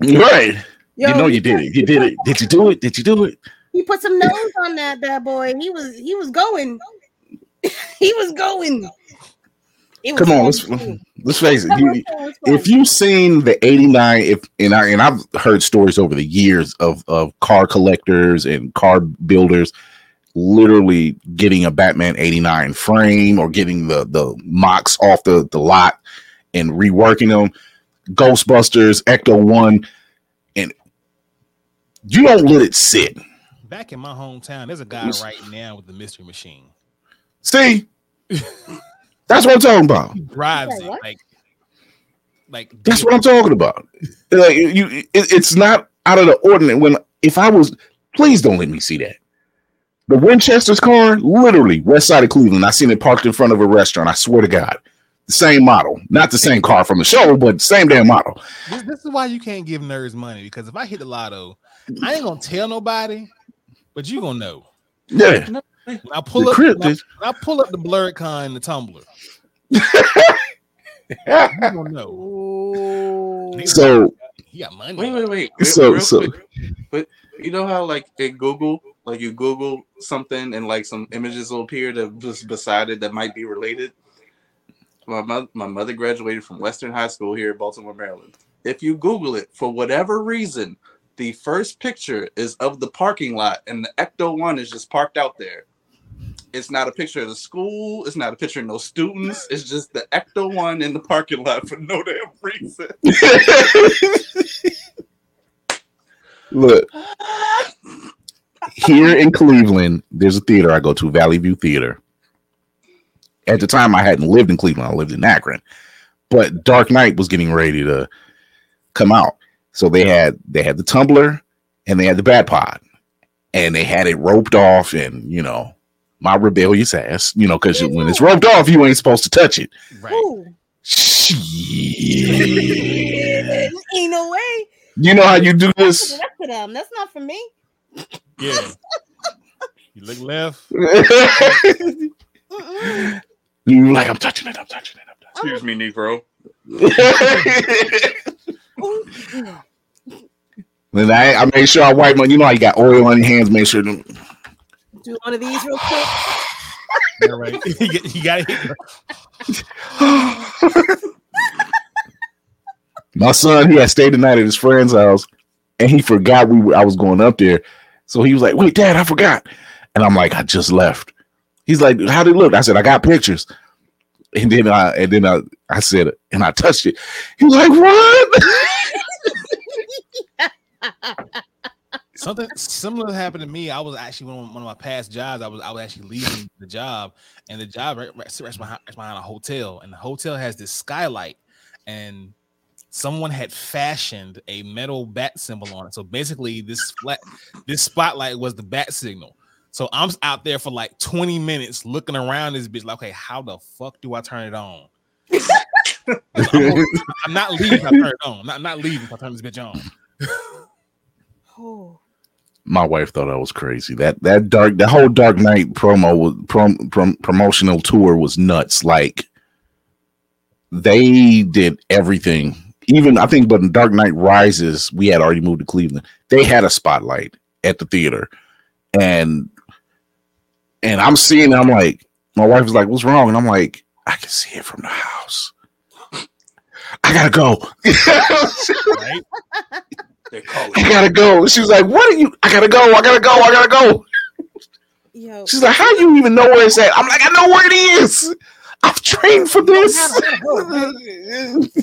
Right. Yo, you know you did it. You did it. Did you do it? Did you do it? He put some nose on that bad boy. He was he was going. he was going. It was Come on, let's let's face it. It You, was fun, it was fun. if you've seen the 89 if and I and I've heard stories over the years of of car collectors and car builders literally getting a Batman 89 frame or getting the the mocks off the the lot and reworking them Ghostbusters Ecto 1 and you don't let it sit. Back in my hometown, there's a guy right now with the mystery machine. See? That's what I'm talking about. He drives it like, like That's what I'm talking about. Like you, it, it's not out of the ordinary. When if I was, please don't let me see that. The Winchester's car, literally west side of Cleveland. I seen it parked in front of a restaurant. I swear to God, the same model, not the same car from the show, but same damn model. This, this is why you can't give nerds money because if I hit the lotto, I ain't gonna tell nobody, but you gonna know. Yeah, When I pull The up, when I, when I pull up the blerd con, the tumbler, you gonna know. So He got money. Wait, wait, wait. wait So- so- quick. But you know how like in Google, like you Google something and like some images will appear that just beside it that might be related. My mother, my mother graduated from Western High School here in Baltimore, Maryland. If you Google it for whatever reason, the first picture is of the parking lot and the Ecto One is just parked out there. It's not a picture of the school. It's not a picture of no students. It's just the Ecto One in the parking lot for no damn reason. look, here in Cleveland, there's a theater I go to, Valley View Theater. At the time, I hadn't lived in Cleveland; I lived in Akron. But Dark Knight was getting ready to come out, so they had they had the tumbler and they had the Bat Pod, and they had it roped off, and you know, my rebellious ass, you know, because when it's roped off, you ain't supposed to touch it. Right. Ooh. Shit. Ain't no way. You know how you do That's for this? the them. That's not for me. Yeah. You look left. You like, I'm touching it, I'm touching it, I'm Excuse me, Negro. Then I, I made sure I wipe my, you know, how you got oil on your hands, make sure To... Do one of these real quick. Yeah, right. you get- you got it. My son, he had stayed the night at his friend's house and he forgot we were, I was going up there. So he was like, Wait, dad, I forgot. And I'm like, I just left. He's like, How did it look? I said, I got pictures. And then I and then I, I said and I touched it. He was like, What? Something similar happened to me. I was actually one of, one of my past jobs. I was I was actually leaving the job, and the job right, right, right behind, right behind a hotel, and the hotel has this skylight, and someone had fashioned a metal bat symbol on it. So basically, this flat, this spotlight was the bat signal. So I'm out there for like 20 minutes looking around this bitch, like, okay, how the fuck do I turn it on? I'm, I'm not leaving if I turn it on. I'm not, I'm not leaving if I turn this bitch on. Oh, My wife thought I was crazy. That that dark, the whole Dark Knight promo was prom, prom, promotional tour was nuts. Like they did everything. Even I think, but in Dark Knight Rises, we had already moved to Cleveland. They had a spotlight at the theater, and and I'm seeing. I'm like, my wife was like, "What's wrong?" And I'm like, "I can see it from the house. I gotta go. Right? I gotta go." She was like, "What are you? I gotta go. I gotta go. I gotta go." yo, She's like, "How do you even know where it's at?" I'm like, "I know where it is. I've trained for this."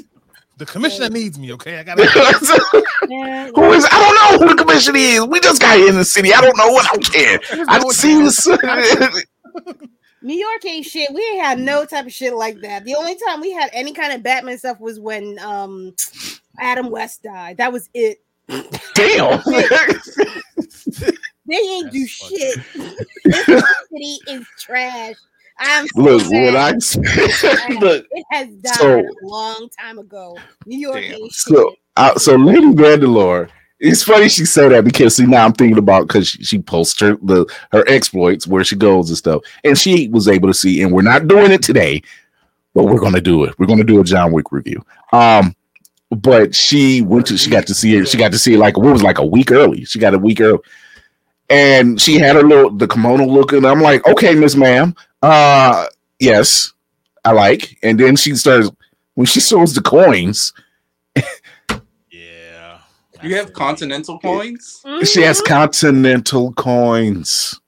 The commissioner needs me, okay? I gotta who is? I don't know who the commissioner is. We just got here in the city. I don't know what. I don't care. I just see this. New York ain't shit. We ain't had no type of shit like that. The only time we had any kind of Batman stuff was when um Adam West died. That was it. Damn. They ain't do That's fucked shit. this city is trash. I'm so Look, sad. when I look, it has died So- a long time ago. New York Damn. ain't shit. so uh, so Lady Vandalore. It's funny she said that because see now I'm thinking about because she, she posts her the her exploits where she goes and stuff, and she was able to see. And we're not doing it today, but we're gonna do it. We're gonna do a John Wick review. Um, but she went to she got to see it. She got to see it like what was like a week early. She got a week early, and she had her little the kimono look, and I'm like, okay, Miss Ma'am, uh, yes, I like. And then she starts when she shows the coins. Yeah. You have continental coins? She has Mhm. continental coins.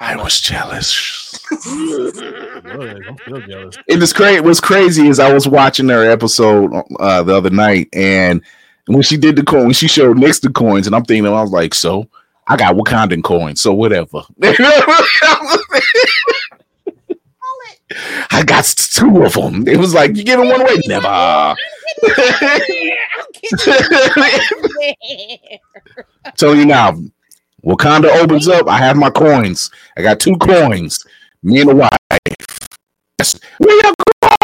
I was jealous. I'm still jealous. It was crazy. What's crazy is I was watching her episode uh, the other night, and when she did the coin, she showed next to coins, and I'm thinking, I was like, so I got Wakandan coins, so whatever. I got two of them. It was like you giving one away, never. Tell you now, Wakanda opens up. I have my coins. I got two coins. Me and the wife. Where y'all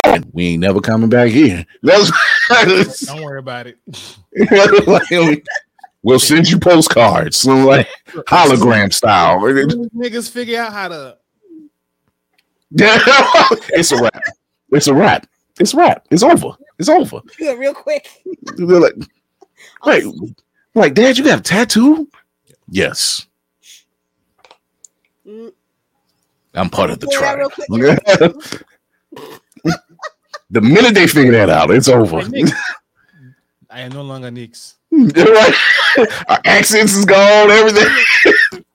going? We ain't never coming back here. That's, Don't worry about it. like, we'll send you postcards, like hologram style. Niggas figure out how to. it's a wrap. It's a wrap. It's a wrap. It's over. It's over. Good, real quick. They're like, wait, like, Dad, you got a tattoo? Yes, Mm, I'm part of the tribe. Real quick. the minute they figure that out, it's over. I am no longer Nix. Right? Our accents is gone, everything.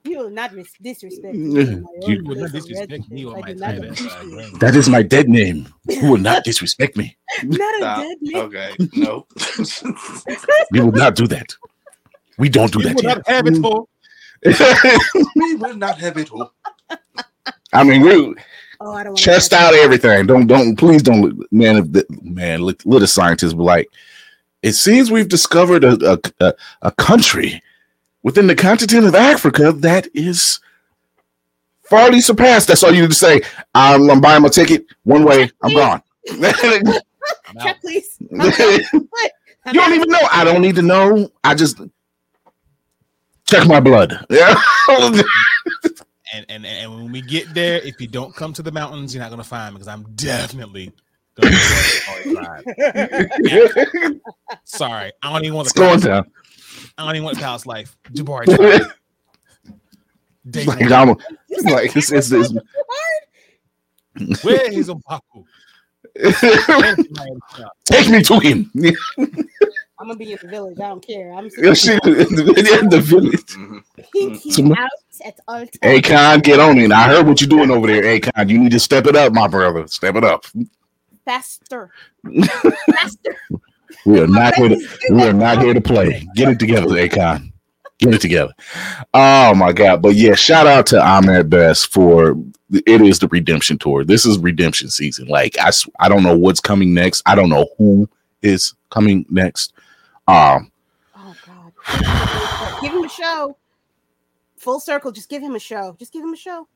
You will not dis- disrespect me. you own would not disrespect me or my I do not Thailand side, appreciate right? That is my dead name. You will not disrespect me. Not a Stop. dead name. Okay, no. We will not do that. We don't do You that will not have it for. we will not have it all. I mean, we Oh, I don't chest out everything. Don't don't please don't look- man. If the, man, look, little scientists be like, it seems we've discovered a, a a country within the continent of Africa that is farly surpassed. That's all you need to say. I'm, I'm buying my ticket. One way. I'm gone. Check, please. You don't even know. I don't need to know. I just check my blood. Yeah. And, and and when we get there, if you don't come to the mountains, you're not gonna find me because I'm definitely gonna be on. Sorry, I don't even want it's the going down. I don't even want the palace life. Jabari. Day like, one. I'm, You like it's, it's, Africa it's, was too hard? Where is Opaku? take me to him. I'm gonna be in the village. I don't care. I'm Yeah, she- in the village. Mhm. pinky Some- out at all times. Akon, get on it. I heard what you're doing over there, Akon. You need to step it up, my brother. Step it up. Faster. Faster. We are not here to, we are not here to play. Get it together, Akon. Get it together. Oh my god. But yeah, shout out to Ahmed Best for it is the redemption tour. This is redemption season. Like I, I don't know what's coming next. I don't know who is coming next. Um, Oh God. give him a show. Full circle. Just give him a show. Just give him a show.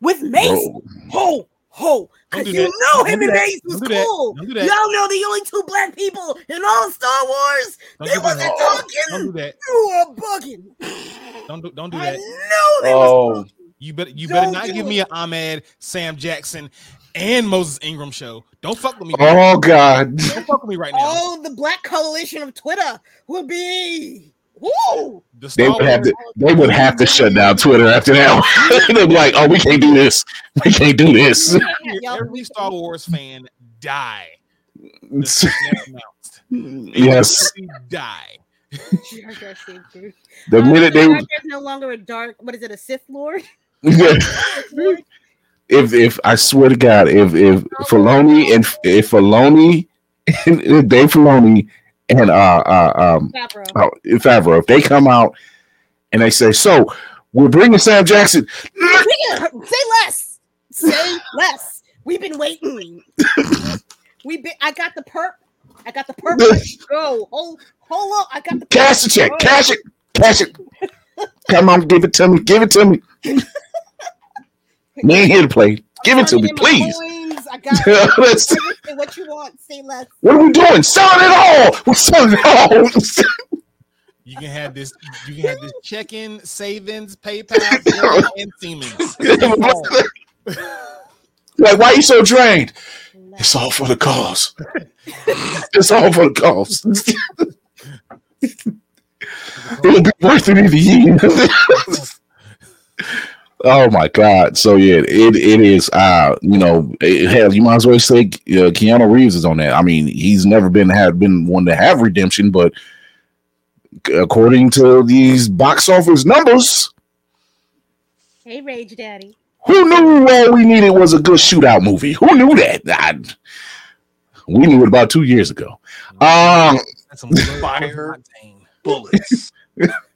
With Mace. bro, Ho, ho. Because do you that. know him do and that. Mace was Don't do that. cool. Y'all know the only two black people in all Star Wars. Don't they do wasn't that. talking. Don't do that. You are bugging. Don't do, don't do I that. know they Oh. was bugging. You better you better Don't not give it. me an Ahmed, Sam Jackson, and Moses Ingram show. Don't fuck with me. bro. oh God, Don't fuck with me right now. Oh, the black coalition of Twitter would be. Woo! The they would have to. They would have to shut down Twitter after that. They'd be like, "Oh, we can't do this. We can't do this." Every Star Wars fan die. The second that's announced. yes, die. Jar Jar Binks, dude. the minute they. Jar Jar's no longer a dark. What is it? A Sith Lord? Yeah. If if I swear to God, if if Filoni and if Filoni and if Dave Filoni and uh uh um Favreau. oh, Favreau, if they come out and they say, "So we're bringing Sam Jackson," Say less. Say less. We've been waiting. We've been. I got the perp. I got the perp. Go. Hold, hold up. I got the perp. cash the check, cash it, cash it. Come on, give it to me, give it to me. Man, here to play. Give it to me, please. coins. I got Let's- What you want? Say less. What are we doing? Selling it all. We're selling it all. You can have this. You can have this check-in, savings, PayPal, and Siemens. like, why are you so drained? It's all for the cause. it's all for the cause. It'll be worth it in the end. Oh my god! So yeah, it it is. Uh, you know, it, hell, you might as well say uh, Keanu Reeves is on that. I mean, he's never been had been one to have redemption, but according to these box office numbers, Hey, Rage Daddy. who knew all we needed was a good shootout movie? Who knew that? I, we knew it about two years ago. Um, That's some Fire. Bullets.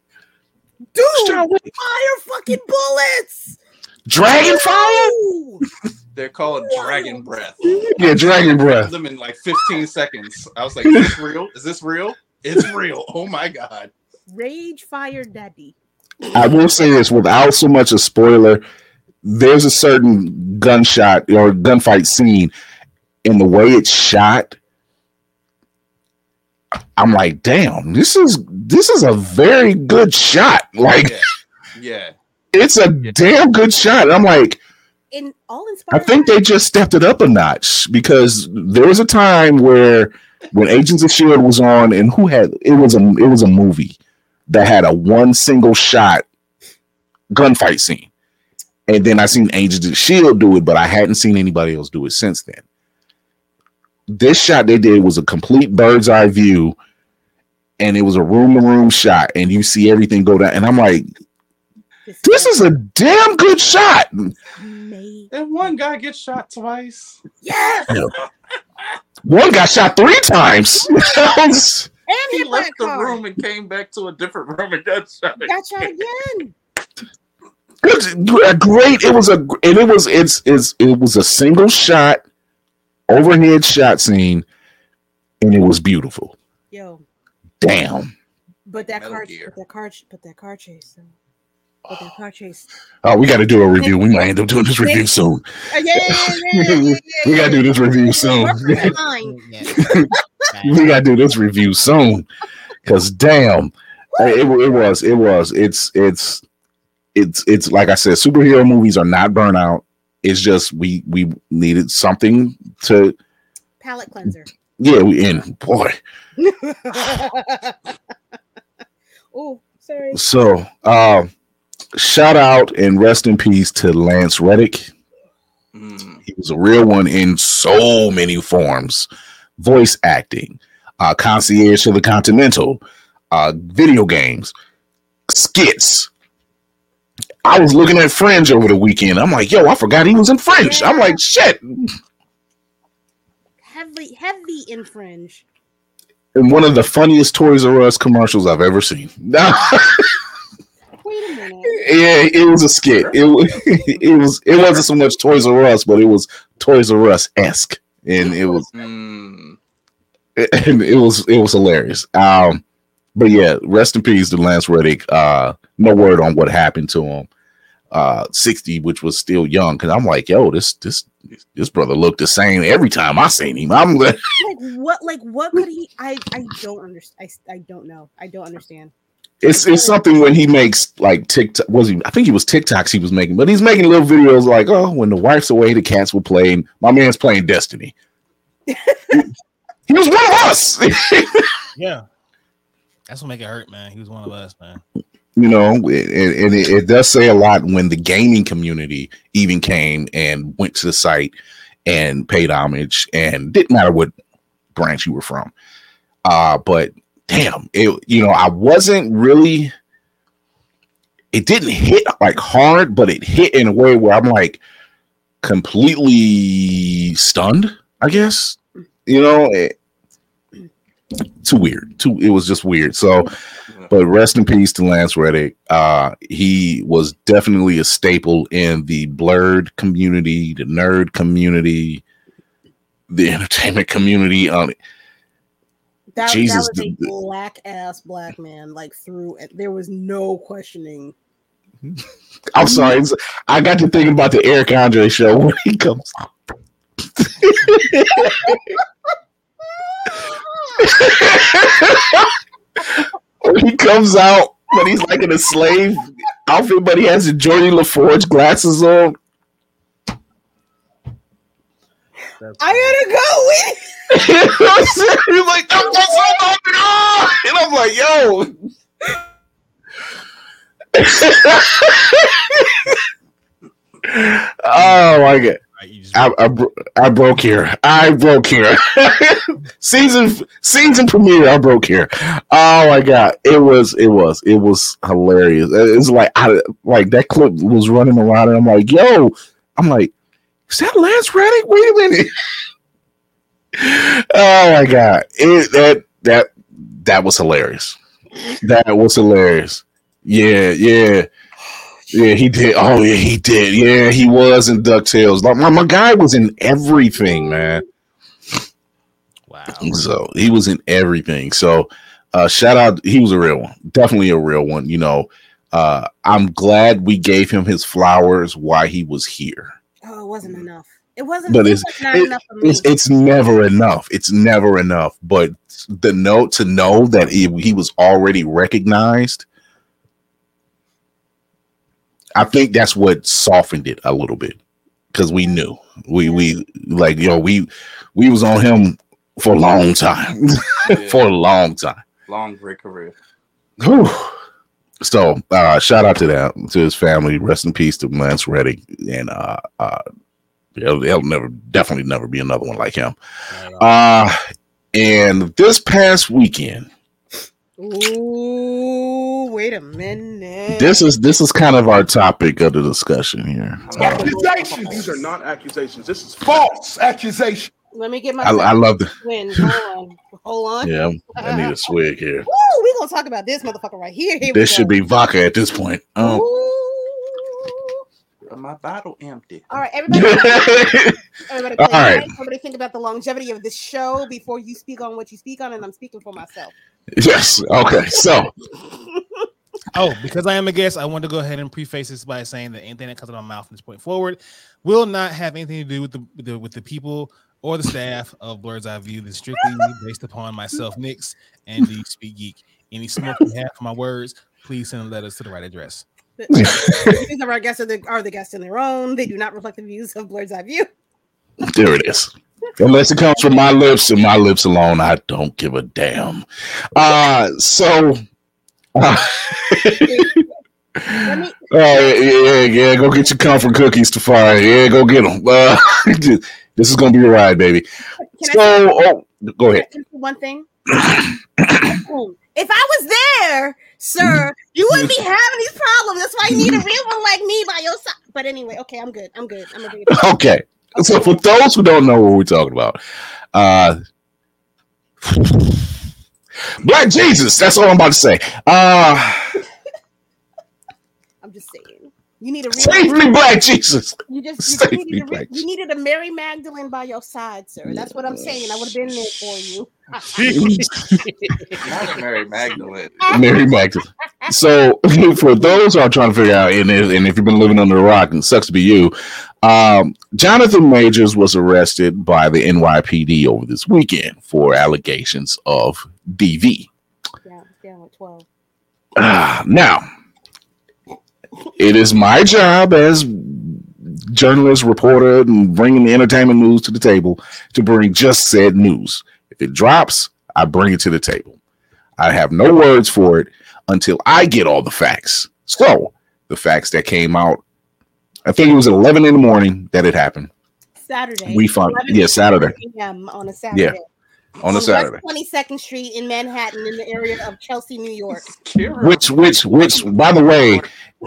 Dude, John Wick. fire fucking bullets. Dragon Fire? They're called Dragon Breath. Yeah, Dragon Breath. Them in like 15 seconds. I was like, is this real? Is this real? It's real. Oh my god. Rage Fire Daddy. I will say this without so much a spoiler. There's a certain gunshot or gunfight scene, and the way it's shot, I'm like, damn, this is this is a very good shot. Like, Yeah. Yeah. it's a damn good shot. And I'm like, In all I think they just stepped it up a notch because there was a time where when Agents of Shield was on, and who had it was a it was a movie that had a one single shot gunfight scene, and then I seen Agents of Shield do it, but I hadn't seen anybody else do it since then. This shot they did was a complete bird's eye view, and it was a room to room shot, and you see everything go down, and I'm like, this is a damn good shot. May- And one guy gets shot twice. Yes. One got shot three times. And He left the car. room and came back to a different room and got shot. Got shot again. Good, a great. It was a, and it was it's it's it was a single shot, overhead shot scene, and it was beautiful. Yo, Damn. but that Metal car, Gear. that car, but that car chase. Though. But that car chase. Oh, we got to do a review. We might end up doing this review soon. Uh, yeah, yeah, yeah, yeah, yeah, yeah, We got to do this review soon. We got to do this review soon. Cause damn, it, it was it was it's it's it's it's like I said, superhero movies are not burnout. It's just we we needed something to Palette cleanser. yeah we in boy. oh, sorry. So, uh, shout out and rest in peace to Lance Reddick. Mm. He was a real one in so many forms voice acting, uh, concierge to the Continental, uh, video games, skits. I was looking at Fringe over the weekend. I'm like, yo, I forgot he was in Fringe. I'm like, shit. Heavy, heavy infringe. And one of the funniest Toys R Us commercials I've ever seen. Wait a minute. yeah, it was a skit. It was it was it wasn't so much Toys R Us, but it was Toys R Us esque, and it was Mm, and it was it was hilarious. Um, but yeah, rest in peace to Lance Reddick. Uh, no word on what happened to him. Uh, sixty, which was still young, because I'm like, yo, this this this brother looked the same every time I seen him. I'm like, Like what? Like what could he? I I don't understand. I, I don't know. I don't understand. it's it's something when he makes like TikTok. Was he? I think he was TikToks he was making, but he's making little videos like, oh, when the wife's away, the cats will play. And my man's playing Destiny. he was one of us. Yeah. That's what make it hurt, man. He was one of us, man. You know, and, and it, it does say a lot when the gaming community even came and went to the site and paid homage, and didn't matter what branch you were from. Uh, but damn, it you know, I wasn't really. It didn't hit like hard, but it hit in a way where I'm like completely stunned. I guess you know. It, too weird. Too. It was just weird. So, but rest in peace to Lance Reddick. Uh, he was definitely a staple in the blerd community, the nerd community, the entertainment community. On That, Jesus, that was a black ass black man. Like through there was no questioning. I'm sorry, I got to thinking about the Eric Andre show when he comes. when he comes out, but he's like in a slave outfit, but he has the Geordi La Forge glasses on. I gotta go. With he's like, "That's what's up, on!" and I'm like, "Yo." oh my god! Right, you just- I, I, I broke here. I broke here. season season premiere. I broke here. Oh my god! It was it was it was hilarious. It's like I like that clip was running around, and I'm like, yo, I'm like, is that Lance Reddick? Wait a minute. oh my god! It that that that was hilarious. That was hilarious. Yeah, yeah. Yeah, he did. Oh, yeah, he did. Yeah, he was in DuckTales. Like my, my guy was in everything, man. wow. So he was in everything. So uh shout out, he was a real one. Definitely a real one. You know, uh I'm glad we gave him his flowers while he was here. oh, it wasn't enough. It wasn't. But it's was not it- enough for me. it's it's never enough. It's never enough. But the note to know that he, he was already recognized, I think that's what softened it a little bit because we knew we we like yo we we was on him for a long time yeah, for a long time. long great career. Whew. So uh shout out to that to his family. Rest in peace to Lance Reddick and uh uh there'll, there'll never definitely never be another one like him. Uh and this past weekend, Ooh, wait a minute. this is this is kind of our topic of the discussion here. Accusations. These are not accusations. This is false accusation. Let me get my. I, I love the win. Hold on. Hold on. yeah. I need a swig here. Woo, we gonna talk about this motherfucker right here. Here This should go. be vodka at this point. Um, My bottle empty. All right, everybody. Everybody, All play right. right. Everybody think about the longevity of this show before you speak on what you speak on, and I'm speaking for myself. yes. Okay. So Oh, because I am a guest, I want to go ahead and preface this by saying that anything that comes out of my mouth from this point forward will not have anything to do with the with the, with the people or the staff of Blerd's Eye View. This strictly based upon myself, Nix, and the Speak Geek. Any smoke you have for my words, please send letters to the right address. The the views of our guests are the, are the guests in their own. They do not reflect the views of Blerd's Eye View. there it is. Unless it comes from my lips and my lips alone, I don't give a damn. Uh so uh, Let me, Uh, yeah, yeah, yeah, go get your comfort cookies, Tafari. Yeah, go get them. Uh, this is gonna be a ride, baby. can So, oh, go ahead. Can I say one thing? if I was there, sir, you wouldn't be having these problems. That's why you need a real one like me by your side. But anyway, okay, I'm good. I'm good. I'm it back. Okay, so for those who don't know what we're talking about, uh, Black Jesus. That's all I'm about to say. Uh, I'm just saying. You need a real Save me, Black Jesus. You just you, Save just me, needed a, re- Black you needed a Mary Magdalene by your side, sir. That's what I'm saying. I would have been there for you. Not a Mary Magdalene. Mary Magdalene. So, for those who are trying to figure out, and if, and if you've been living under a rock, and it sucks to be you, um, Jonathan Majors was arrested by the NYPD over this weekend for allegations of DV. down, down at 12. Ah, now, it is my job as journalist, reporter, and bringing the entertainment news to the table to bring just said news. If it drops, I bring it to the table. I have no words for it until I get all the facts. So, the facts that came out, I think it was at 11 in the morning that it happened Saturday. We found- 11 yeah, Saturday. on a Saturday. On a Saturday. Twenty second Street in Manhattan, in the area of Chelsea, New York. Which, which, which, by the way,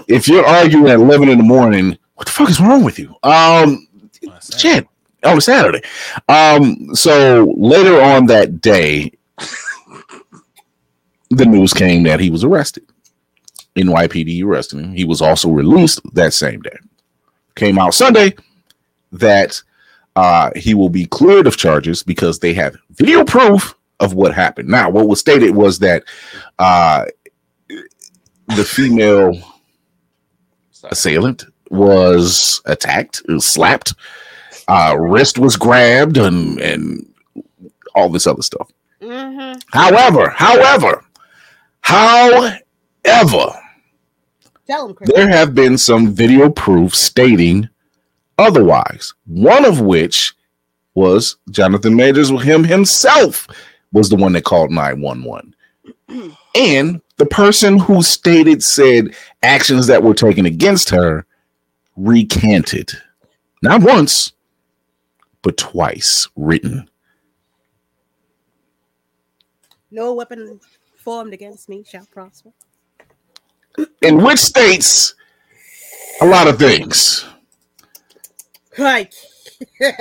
if you're arguing at 11 in the morning, what the fuck is wrong with you? Um, shit, on a Saturday. Um, so later on that day, the news came that he was arrested. NYPD arrested him. He was also released that same day. Came out Sunday that uh, he will be cleared of charges because they have video proof of what happened. Now, what was stated was that uh, the female assailant was attacked, was slapped, uh, wrist was grabbed, and and all this other stuff. Mm-hmm. However, however, however, Tell there have been some video proof stating otherwise. One of which was Jonathan Majors, With him himself was the one that called 911. and the person who stated said actions that were taken against her recanted. Not once, but twice written. No weapon formed against me shall prosper. In which states a lot of things. Right.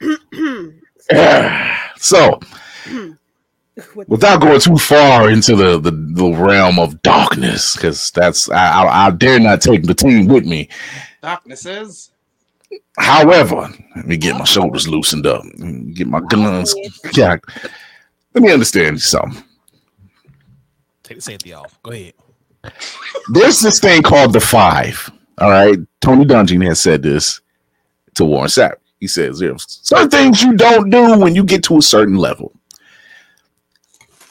so without going too far into the the, the realm of darkness because that's I, I, I dare not take the team with me Darknesses. however let me get my shoulders loosened up get my guns yeah let me understand something Take the safety off. Go ahead. there's this thing called the five all right tony dungy has said this to warren sapp. He says there's certain things you don't do when you get to a certain level.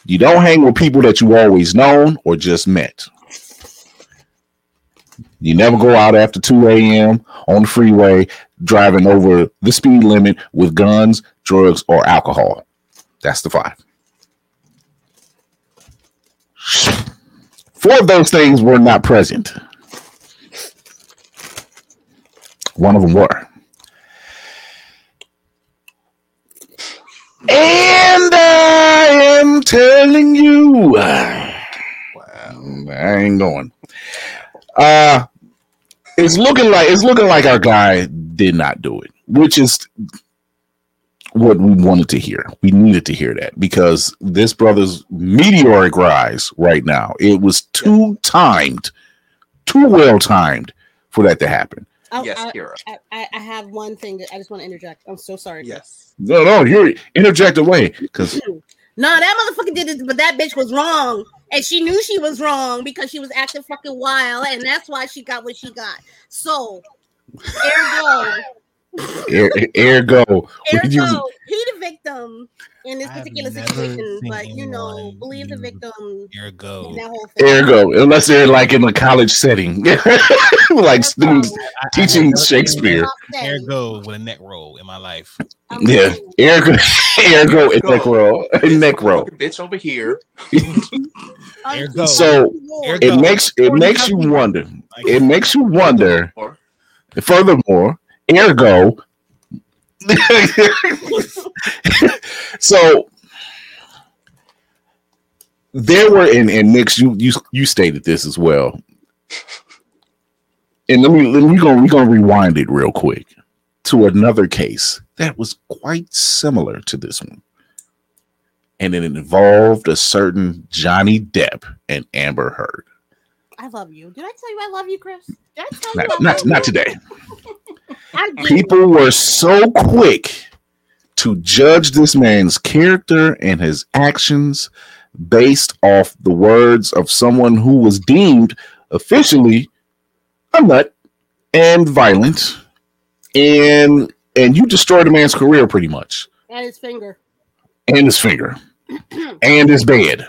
You don't hang with people that you always known or just met. You never go out after 2 a.m on the freeway driving over the speed limit with guns drugs or alcohol. That's the five. Four of those things were not present one of them were And I am telling you, I ain't going. Uh it's looking like it's looking like our guy did not do it, which is what we wanted to hear. We needed to hear that because this brother's meteoric rise right now, it was too timed, too well timed for that to happen. I, Yes, I, Kira. I, I- have one thing that I just want to interject. I'm so sorry. Yes. No, no, you're interject away because No, that motherfucker did it, but that bitch was wrong. And she knew she was wrong because she was acting fucking wild, and that's why she got what she got. So, ergo, er, ergo, we could ergo, he the victim in this particular situation. But you know, believe the victim. Ergo. in That whole thing. ergo, unless they're like in a college setting, like students teaching Shakespeare. Ergo with a neck roll in my life. Yeah, ergo, ergo, and neck roll, neck roll. Bitch over here. Ergo. So Ergo. it makes it makes you wonder. It makes you wonder. Or Furthermore, ergo. so there were and, and Nix, you you you stated this as well. And let me let me go we're gonna rewind it real quick to another case that was quite similar to this one. And it involved a certain Johnny Depp and Amber Heard. I love you. Did I tell you I love you, Chris? Did I tell you? Not, I not, not you? today. People were so quick to judge this man's character and his actions based off the words of someone who was deemed officially a nut and violent and and you destroyed a man's career pretty much and his finger. and his finger and his bed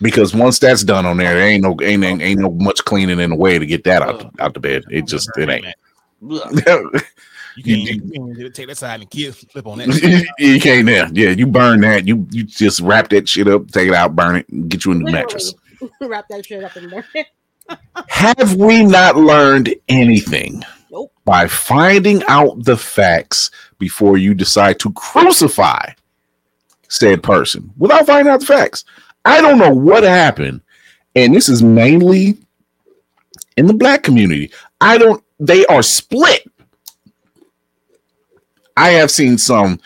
because once that's done on there, there ain't no ain't, ain't ain't no much cleaning in the way to get that out oh. out the bed. It just it ain't. Blech. You can't, you can't take that side and kid flip on that. you can't there. Yeah, you burn that. You you just wrap that shit up, take it out, burn it, and get you a new mattress. Wrap that shit up and burn it. Have we not learned anything Nope. by finding out the facts before you decide to crucify said person without finding out the facts? I don't know what happened, and this is mainly in the black community. I don't. They are split. I have seen some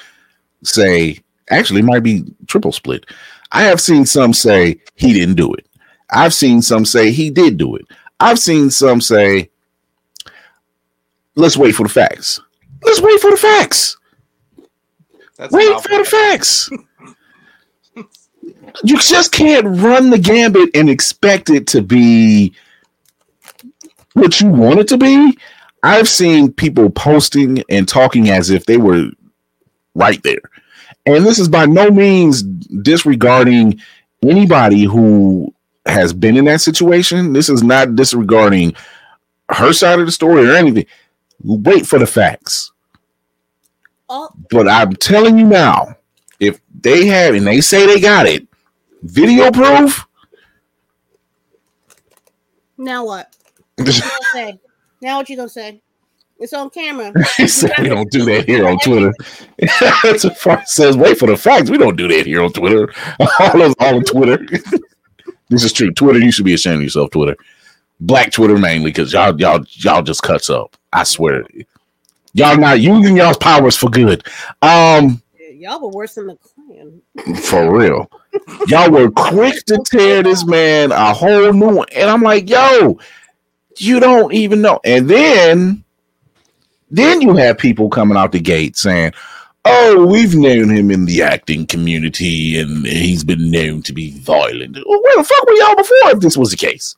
say, actually, it might be triple split. I have seen some say he didn't do it. I've seen some say he did do it. I've seen some say, let's wait for the facts. Let's wait for the facts. That's Wait for the facts. you just can't run the gambit and expect it to be what you want it to be. I've seen people posting and talking as if they were right there. And this is by no means disregarding anybody who has been in that situation. This is not disregarding her side of the story or anything. Wait for the facts. Oh, But I'm telling you now, if they have and they say they got it, video proof, now what? What you gonna say? Now what you gonna say? It's on camera. said we don't do that here on Twitter. That's what says. Wait for the facts. We don't do that here on Twitter. All of on Twitter. this is true. Twitter, you should be ashamed of yourself, Twitter. Black Twitter mainly, because y'all y'all y'all just cuts up. I swear. Y'all not using y'all's powers for good. Um, Y'all were worse than the Klan. for real. Y'all were quick to tear this man a whole new one. And I'm like, yo, you don't even know. And then, then you have people coming out the gate saying, oh, we've known him in the acting community and he's been known to be violent. Well, where the fuck were y'all before if this was the case?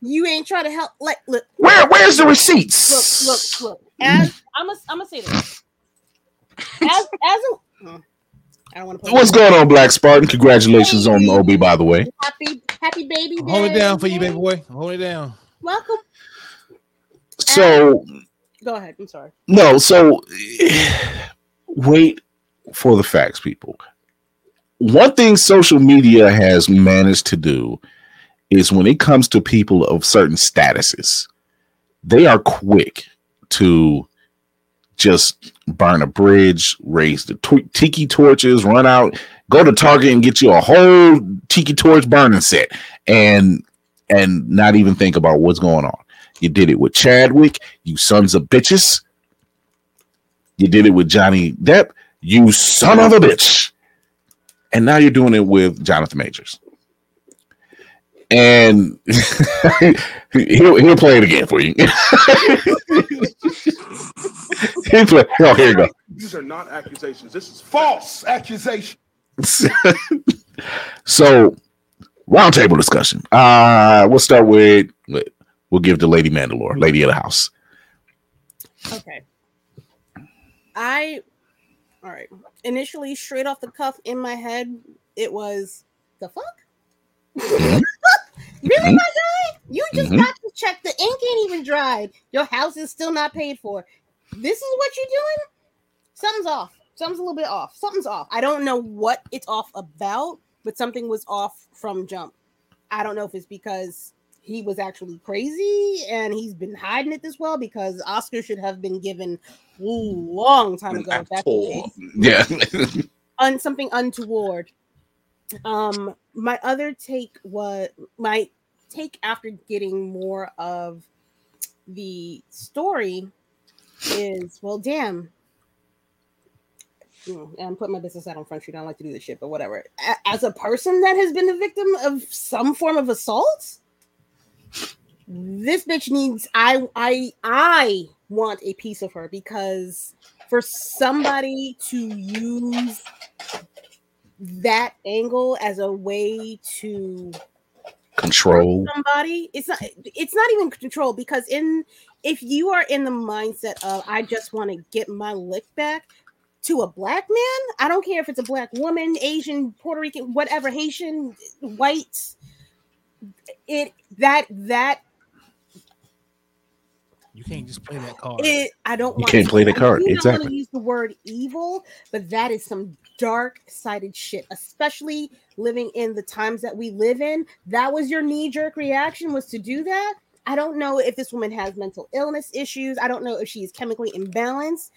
You ain't trying to help. Like, look, Where, where's the receipts? look, look, look. As I'm gonna, I'm gonna say this. As, as a, hmm, I don't want to. What's going on, Black Spartan? Congratulations on OB, by the way. Happy, happy baby. I'm holding it down for you, baby boy. I'm it down. Welcome. So, Go ahead. I'm sorry. No, so wait for the facts, people. One thing social media has managed to do is when it comes to people of certain statuses, they are quick to just burn a bridge, raise the tw- tiki torches, run out, go to Target and get you a whole tiki torch burning set, and and not even think about what's going on. You did it with Chadwick, you sons of bitches. You did it with Johnny Depp, you son of a bitch. And now you're doing it with Jonathan Majors. And he'll he'll play it again for you. he'll play. Oh, here you go. These are not accusations. This is false accusation. so roundtable discussion. Uh we'll start with we'll give the Lady Mandalore, Lady of the House. Okay. I, all right. Initially, straight off the cuff in my head, it was the fuck. Mhm. really, my guy? You just Mhm. got to check. The ink ain't even dried. Your house is still not paid for. This is what you're doing? Something's off. Something's a little bit off. Something's off. I don't know what it's off about, but something was off from jump. I don't know if it's because he was actually crazy and he's been hiding it this well because Oscar should have been given a long time ago. if that's the actor. case. Yeah. On something untoward. Um, my other take was my take after getting more of the story is well, damn. Mm, I'm putting my business out on Front Street. I don't like to do this shit, but whatever. As a person that has been the victim of some form of assault, this bitch needs I I I want a piece of her because for somebody to use that angle as a way to Control. somebody it's not it's not even control because in if you are in the mindset of i just want to get my lick back to a black man? I don't care if it's a black woman asian puerto rican whatever haitian white. It that that You can't just play that card. it i don't You want can't play the I card, do not exactly. want to use the word evil but that is some dark sided shit especially living in the times that we live in. That was your knee jerk reaction was to do that? I don't know if this woman has mental illness issues. I don't know if she's chemically imbalanced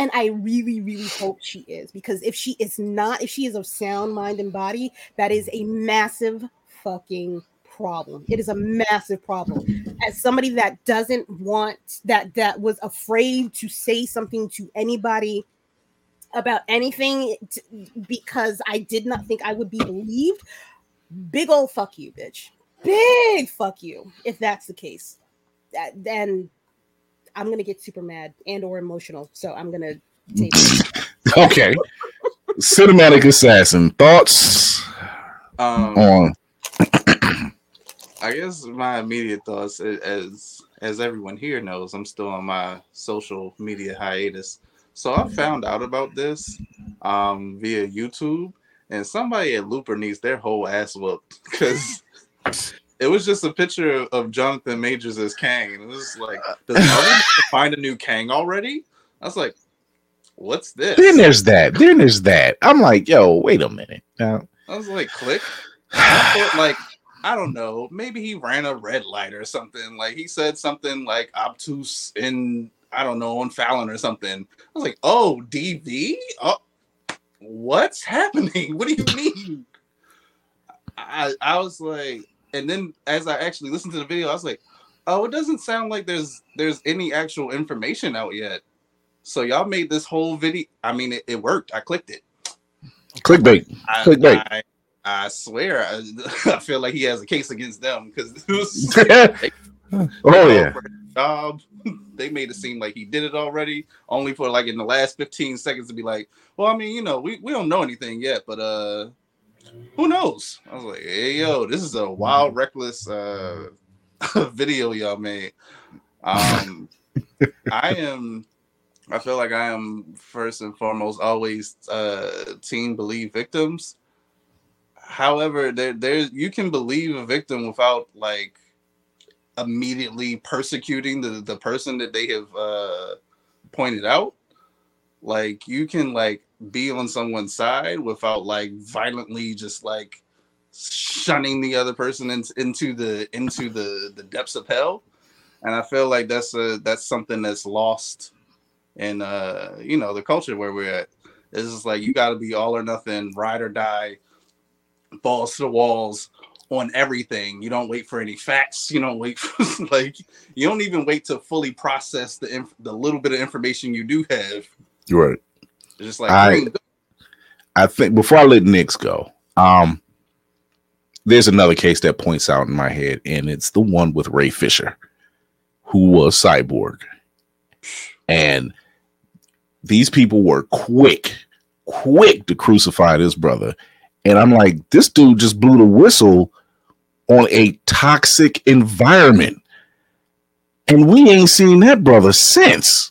and i really really hope she is because if she is not if she is of sound mind and body that is a massive fucking problem it is a massive problem as somebody that doesn't want that that was afraid to say something to anybody about anything t- because I did not think I would be believed. Big old fuck you, bitch. Big fuck you. If that's the case, that, then I'm gonna get super mad and or emotional. So I'm gonna take. Okay. Cinematic Assassin. Thoughts Um, on I guess my immediate thoughts, as as everyone here knows, I'm still on my social media hiatus. So I found out about this um, via YouTube, and somebody at Looper needs their whole ass whooped because it was just a picture of, Jonathan Majors as Kang, and it was like, uh, does Marvel find a new Kang already? I was like, what's this? then there's that. Then there's that. I'm like, yo, wait a minute. Now I was like, click. I thought, like, I don't know, maybe he ran a red light or something. Like he said something like obtuse in I don't know on Fallon or something. I was like, oh, DV? Oh, what's happening? What do you mean? I I was like, and then as I actually listened to the video, I was like, oh, it doesn't sound like there's there's any actual information out yet. So y'all made this whole video. I mean, it, it worked. I clicked it. clickbait. I, Clickbait. I, I swear, I, I feel like he has a case against them because oh yeah. job. They made it seem like he did it already, only for like in the last 15 seconds to be like, well, I mean, you know, we, we don't know anything yet, but uh who knows? I was like, hey yo, this is a wild, reckless uh video y'all made. Um I am I feel like I am first and foremost always uh team believe victims. However, there there's you can believe a victim without like immediately persecuting the the person that they have uh pointed out. Like you can like be on someone's side without like violently just like shunning the other person in, into the into the the depths of hell. And I feel like that's a that's something that's lost in uh you know the culture where we're at. It's just like you got to be all or nothing, ride or die, balls to the walls on everything. You don't wait for any facts. You don't wait for like you don't even wait to fully process the inf- the little bit of information you do have. Right. It's just like I- hmm, I think before I let Nix go, um, there's another case that points out in my head, and it's the one with Ray Fisher, who was cyborg. And these people were quick, quick to crucify this brother. And I'm like, this dude just blew the whistle on a toxic environment. And we ain't seen that brother since.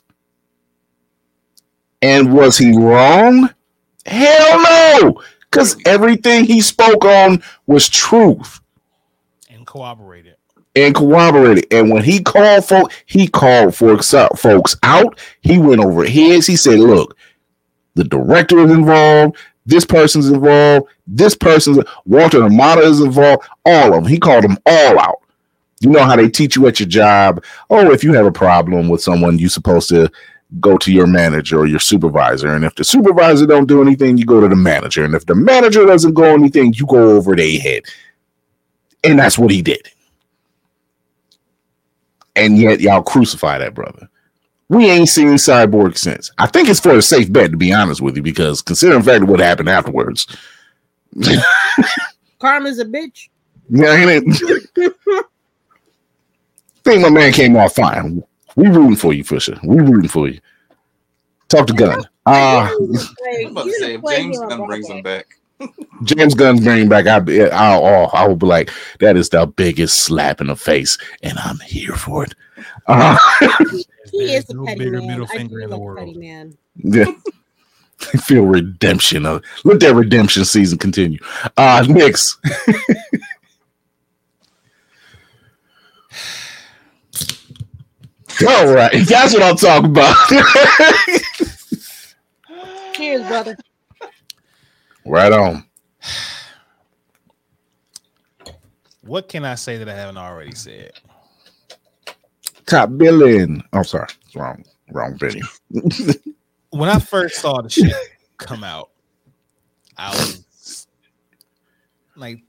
And was he wrong? Hell no, because everything he spoke on was truth and corroborated. and corroborated. And when he called folk, he called folks out, folks out. He went over his. He said, "Look, the director is involved. This person's involved. This person's Walter Hamada is involved. All of them. He called them all out. You know how they teach you at your job. Oh, if you have a problem with someone, you're supposed to go to your manager or your supervisor. And if the supervisor don't do anything, you go to the manager. And if the manager doesn't go anything, you go over their head. And that's what he did. And yet y'all crucify that brother. We ain't seen Cyborg since. I think it's for a safe bet, to be honest with you, because considering fact what happened afterwards. Karma's a bitch. Yeah, ain't it? think my man came off fine. We rooting for you, Fisher. We rooting for you. Talk to Gunn. Uh, I'm about to say if James Gunn brings him back. James Gunn's bringing back. I, I, oh, I will be like, that is the biggest slap in the face, and I'm here for it. Uh, He is a no petty bigger man. middle I finger in the world. petty man. yeah. I feel redemption. Uh, let that redemption season continue. Uh, Nix. All right, that's what I'm talking about. Cheers, brother. right on. What can I say that I haven't already said? Top billing. I'm sorry, it's wrong, wrong venue. When I first saw the shit come out, I was like,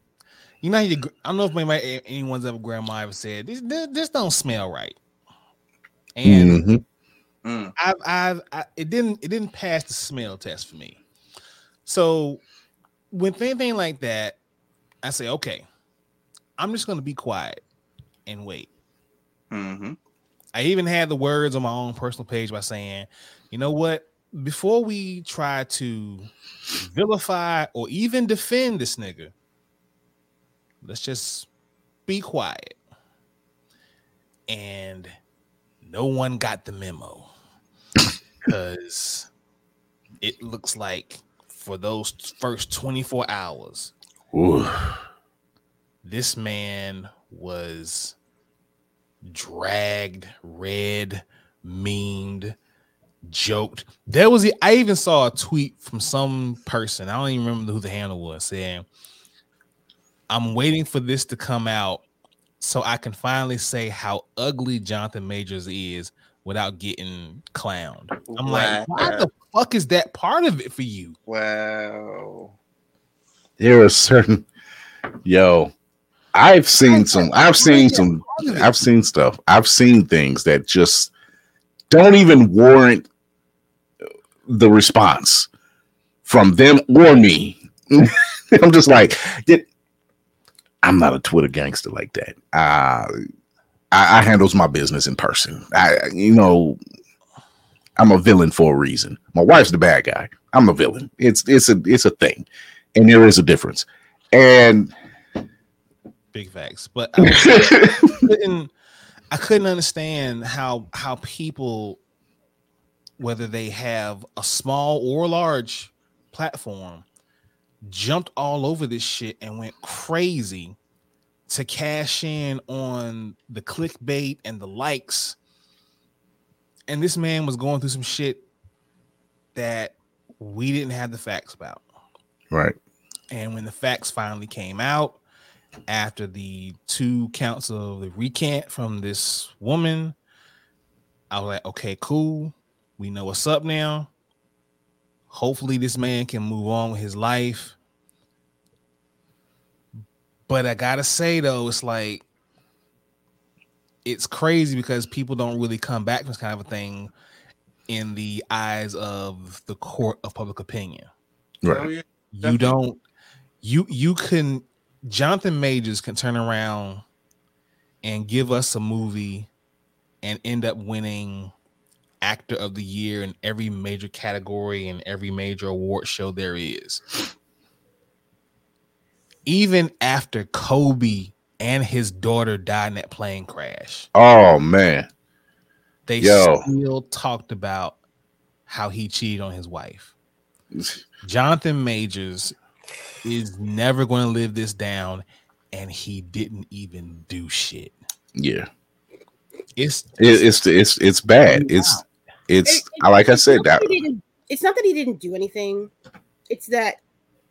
you know, you, I don't know if maybe anyone's ever grandma ever said this. This, this don't smell right, and Mhm. Mm. I've, I've, I, it didn't, it didn't pass the smell test for me. So, with anything like that, I say, okay, I'm just gonna be quiet and wait. hmm I even had the words on my own personal page by saying, you know what? Before we try to vilify or even defend this nigga, let's just be quiet. And no one got the memo because it looks like for those first 24 hours, Ooh. this man was dragged, read, memed, joked. There was I even saw a tweet from some person. I don't even remember who the handle was saying, "I'm waiting for this to come out so I can finally say how ugly Jonathan Majors is without getting clowned." I'm like, why the fuck is that part of it for you? Wow. there are certain yo i've seen some i've seen some i've seen stuff i've seen things that just don't even warrant the response from them or me i'm just like "Did- i'm not a twitter gangster like that. Uh I, I handles my business in person. I you know i'm a villain for a reason. My wife's the bad guy. I'm a villain. It's it's a it's a thing. And there is a difference. And Big facts, but I, was- couldn't I couldn't understand how how people whether they have a small or large platform jumped all over this shit and went crazy to cash in on the clickbait and the likes and this man was going through some shit that we didn't have the facts about right, and when the facts finally came out after the two counts of the recant from this woman, I was like, okay, cool. We know what's up now. Hopefully, this man can move on with his life. But I gotta say, though, it's like it's crazy because people don't really come back from this kind of a thing in the eyes of the court of public opinion Oh, right. you don't you you can jonathan majors can turn around and give us a movie and end up winning actor of the year in every major category and every major award show there is even after kobe and his daughter died in that plane crash Oh man, they Yo. still talked about how he cheated on his wife Jonathan Majors is never going to live this down, and he didn't even do shit. yeah, It's it, it's it's it's bad. It's it's It- I like I said not that. it's not that he didn't do anything. It's that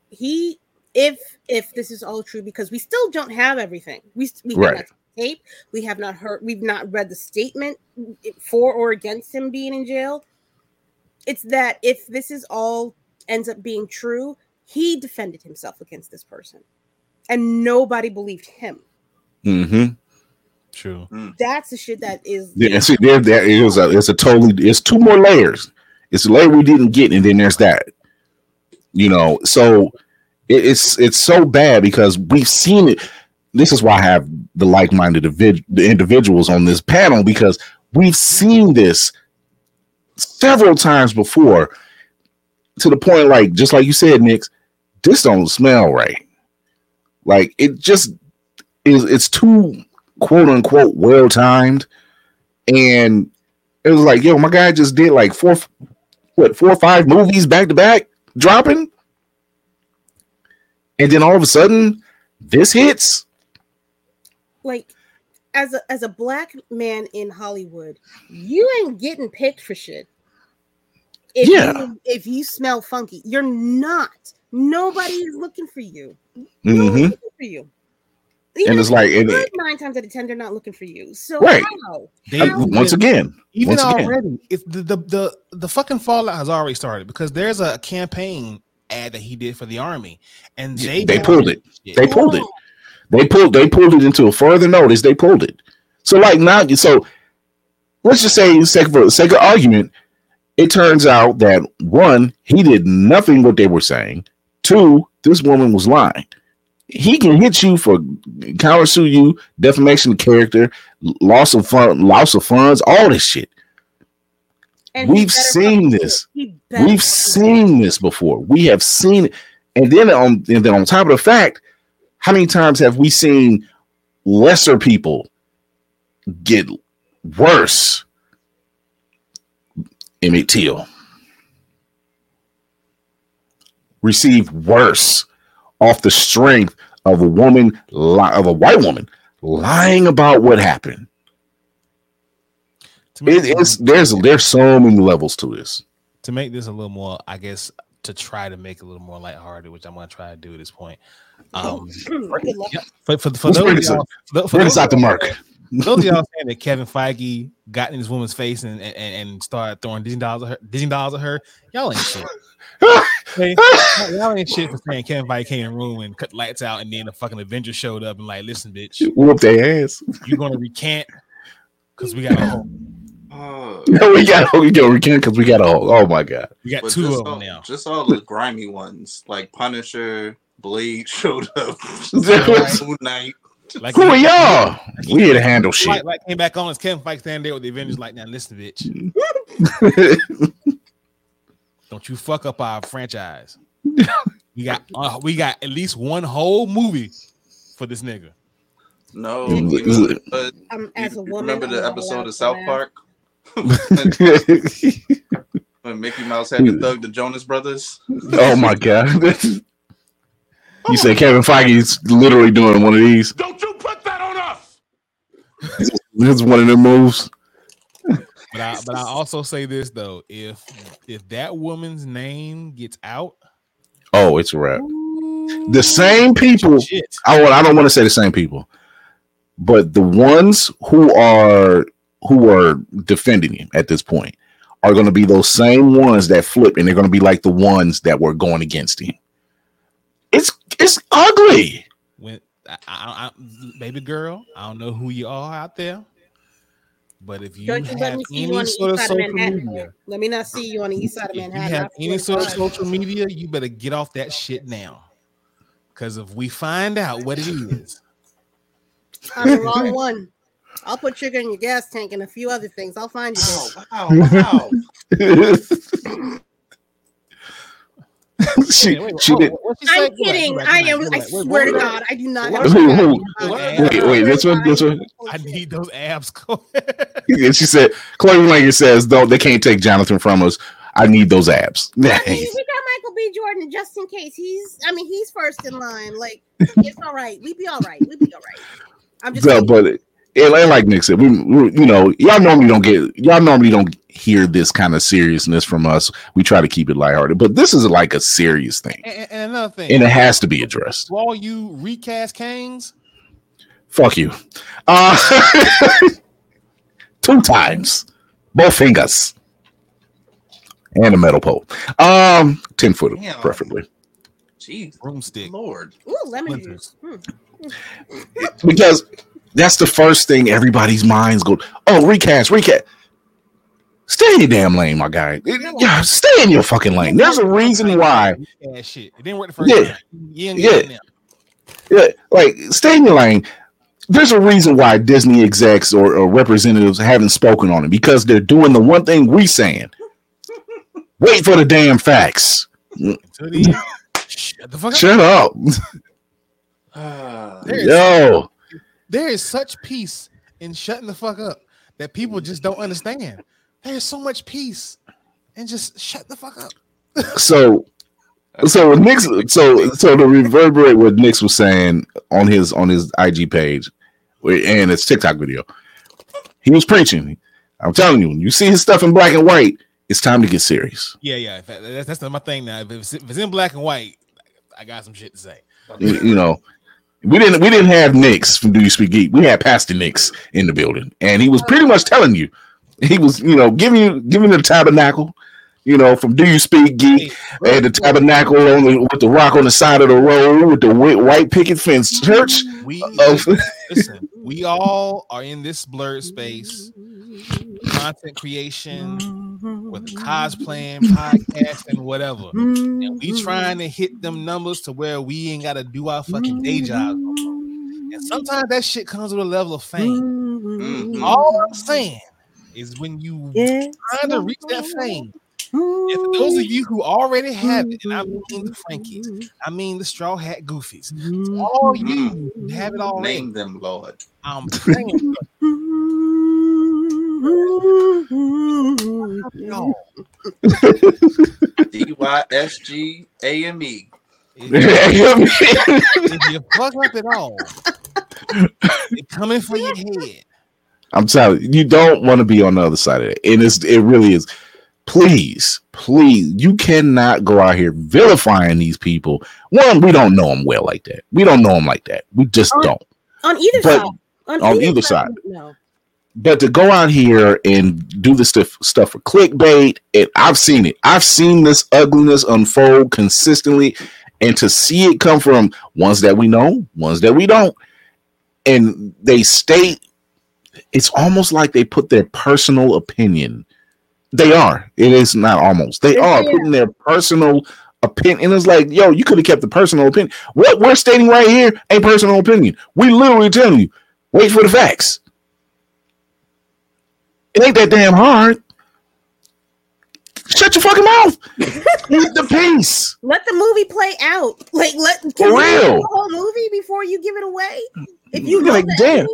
he, if if this is all true, because we still don't have everything. We we have Right. not tape. We have not heard. We've not read the statement for or against him being in jail. It's that if this is all ends up being true, he defended himself against this person, and nobody believed him. hmm true. Mm. That's the shit that is. Yeah, and see, there, there is a, it's a totally, it's two more layers. It's a layer we didn't get, and then there's that. You know, so it, it's it's so bad because we've seen it. this is why I have the like-minded individ- the individuals on this panel because we've seen this several times before to the point like just like you said Nix this don't smell right like it just is it's too quote unquote well timed and it was like yo my guy just did like four what four or five movies back to back dropping and then all of a sudden this hits like as a as a black man in Hollywood, you ain't getting picked for shit. If Yeah. you, if you smell funky, you're not. Nobody is looking for you. Mhm. Looking for you. Even And it's like- you're and good, it- nine times out of ten, they're not looking for you. So Right. how? They- Uh, once again even once again already, it's the, the the the fucking fallout has already started because there's a campaign ad that he did for the army, and they they pulled it. Shit. They pulled it. They pulled. They pulled it into a further notice. They pulled it. So like now, so let's just say, sake for sake of argument, it turns out that one, he did nothing what they were saying. Two, this woman was lying. He can hit you for countersue you, defamation of character, loss of fun, loss of funds, all this shit. And We've seen this. it. He better We've fucking do it. seen this before. We have seen it. And then on and then on top of the fact, how many times have we seen lesser people get worse? Emmett Till receive worse off the strength of a woman li- of a white woman lying about what happened. To It, it's there's there's so many levels to this. to make this a little more, I guess, to try to make it a little more lighthearted, which I'm going to try to do at this point. Um, Good for, for, for those bring of this y'all, for, for those out the mark. those of y'all saying that Kevin Feige got in this woman's face and and, and started throwing Disney dollars at her, Disney dollars at her, y'all ain't shit. Okay? y'all ain't shit for saying Kevin Feige came in the room and cut the lights out, and then the fucking Avengers showed up and like, listen, bitch, Whoop their ass. you gonna recant because we got a whole, Uh, No, we got we got we can't because we got a whole. Oh my god. we got but two just of them now. just all the grimy ones, like Punisher, Blade showed up, Moon Knight. Like Who are y'all? We here to handle Light, shit. light came back on. It's Kevin Feige standing there with the Avengers. Like, now listen, bitch, don't you fuck up our franchise. We got uh, we got at least one whole movie for this nigga. No, you is know, it- but Um, as a woman, remember I'm the episode of South. Park when Mickey Mouse had to thug the Jonas Brothers? oh my god. you say Kevin Feige is literally doing one of these. Don't you put that on us! This is one of them moves. But I but I also say this though, if if that woman's name gets out, Oh, it's a wrap. The same people. shit. I want. I don't want to say the same people, but the ones who are who are defending him at this point are going to be those same ones that flip, and they're going to be like the ones that were going against him. It's it's ugly. When I, I, I, baby girl, I don't know who you are out there, but if you Don't you let have me see you on any the sort of east side of social Manhattan. media, Let me not see you on the east side of Manhattan. if you have any sort of social media, you better get off that shit now. Because if we find out what it is, I'm the wrong one. I'll put sugar in your gas tank and a few other things. I'll find you. Wow, bitch. wow, wow. she, Wait, wait, she hold did. on, what she say? I'm Go kidding. go I am. back, I go back. Wait, swear to God, I do not have. Who, who, sugar who? daddy. Wait, wait, this one, this one. I need those abs. And she said, Chloe Blanket says, though they can't take Jonathan from us. I need those abs. I mean, we got Michael B. Jordan just in case. He's. I mean, he's first in line. Like it's all right. We be all right. We be all right. I'm just. So, but it, and like Nick said, we, we you know y'all normally don't get y'all normally don't hear this kind of seriousness from us. We try to keep it lighthearted, but this is like a serious thing, and, and another thing, and it has to be addressed. to all you recast Kangs, Fuck you. Uh, two times, both fingers, and a metal pole. Um, ten foot Damn. preferably, Jeez, broomstick, Lord. Ooh, lemon juice. splinters. Hmm. because that's the first thing everybody's minds go. Oh, recast, recast. Stay in your damn lane, my guy. Yeah, stay in your fucking lane. There's a reason why. Yeah, shit. It didn't work the first Yeah. time. Yeah. Yeah, like stay in your lane. There's a reason why Disney execs or, or representatives haven't spoken on it because they're doing the one thing we're saying. Wait for the damn facts. The shut the fuck up. Shut up. Ah, there is, Yo. there is such peace in shutting the fuck up that people just don't understand. There is so much peace and just shut the fuck up. So so Nix so so to reverberate what Nix was saying on his on his IG page and his TikTok video, he was preaching. I'm telling you, when you see his stuff in black and white, it's time to get serious. Yeah, yeah. in fact, That's, that's my thing now. If it's, if it's in black and white, I got some shit to say. You, you know, we didn't we didn't have Nix from Do You Speak Geek. We had Pastor Nix in the building, and he was pretty much telling you, he was you know giving you giving the tabernacle, you know, from Do You Speak Geek, and the tabernacle on the, with the rock on the side of the road with the white, white picket fence church. We Of, listen. We all are in this blerd space, content creation, with cosplaying, podcasting, whatever. And we trying to hit them numbers to where we ain't got to do our fucking day job. And sometimes that shit comes with a level of fame. mhm. All I'm saying is when you Yeah. trying to reach that fame, and those of you who already have it, and I mean the Frankies, I mean the Straw Hat Goofies, all you have it all. Name them, Lord. I'm praying for y'all. D Y S G A M E. If if you fuck up at all, they coming for your head. I'm telling you, you don't want to be on the other side of it, and it's it really is. Please, please, you cannot go out here vilifying these people. One, we don't know them well like that. We don't know them like that. We just Oh, don't. On either But- side. on either side. No. But to go out here and do this stuff, stuff for clickbait, and I've seen it. I've seen this ugliness unfold consistently, and to see it come from ones that we know, ones that we don't, and they state it's almost like they put their personal opinion. They are. It is not almost. They are yeah. putting their personal opinion. And It's like, yo, you could have kept the personal opinion. What we're stating right here ain't personal opinion. We literally telling you, wait for the facts. It ain't that damn hard. Shut your fucking mouth. Keep the peace. Let the movie play out. Like let can For real. the whole movie before you give it away. If you like, damn.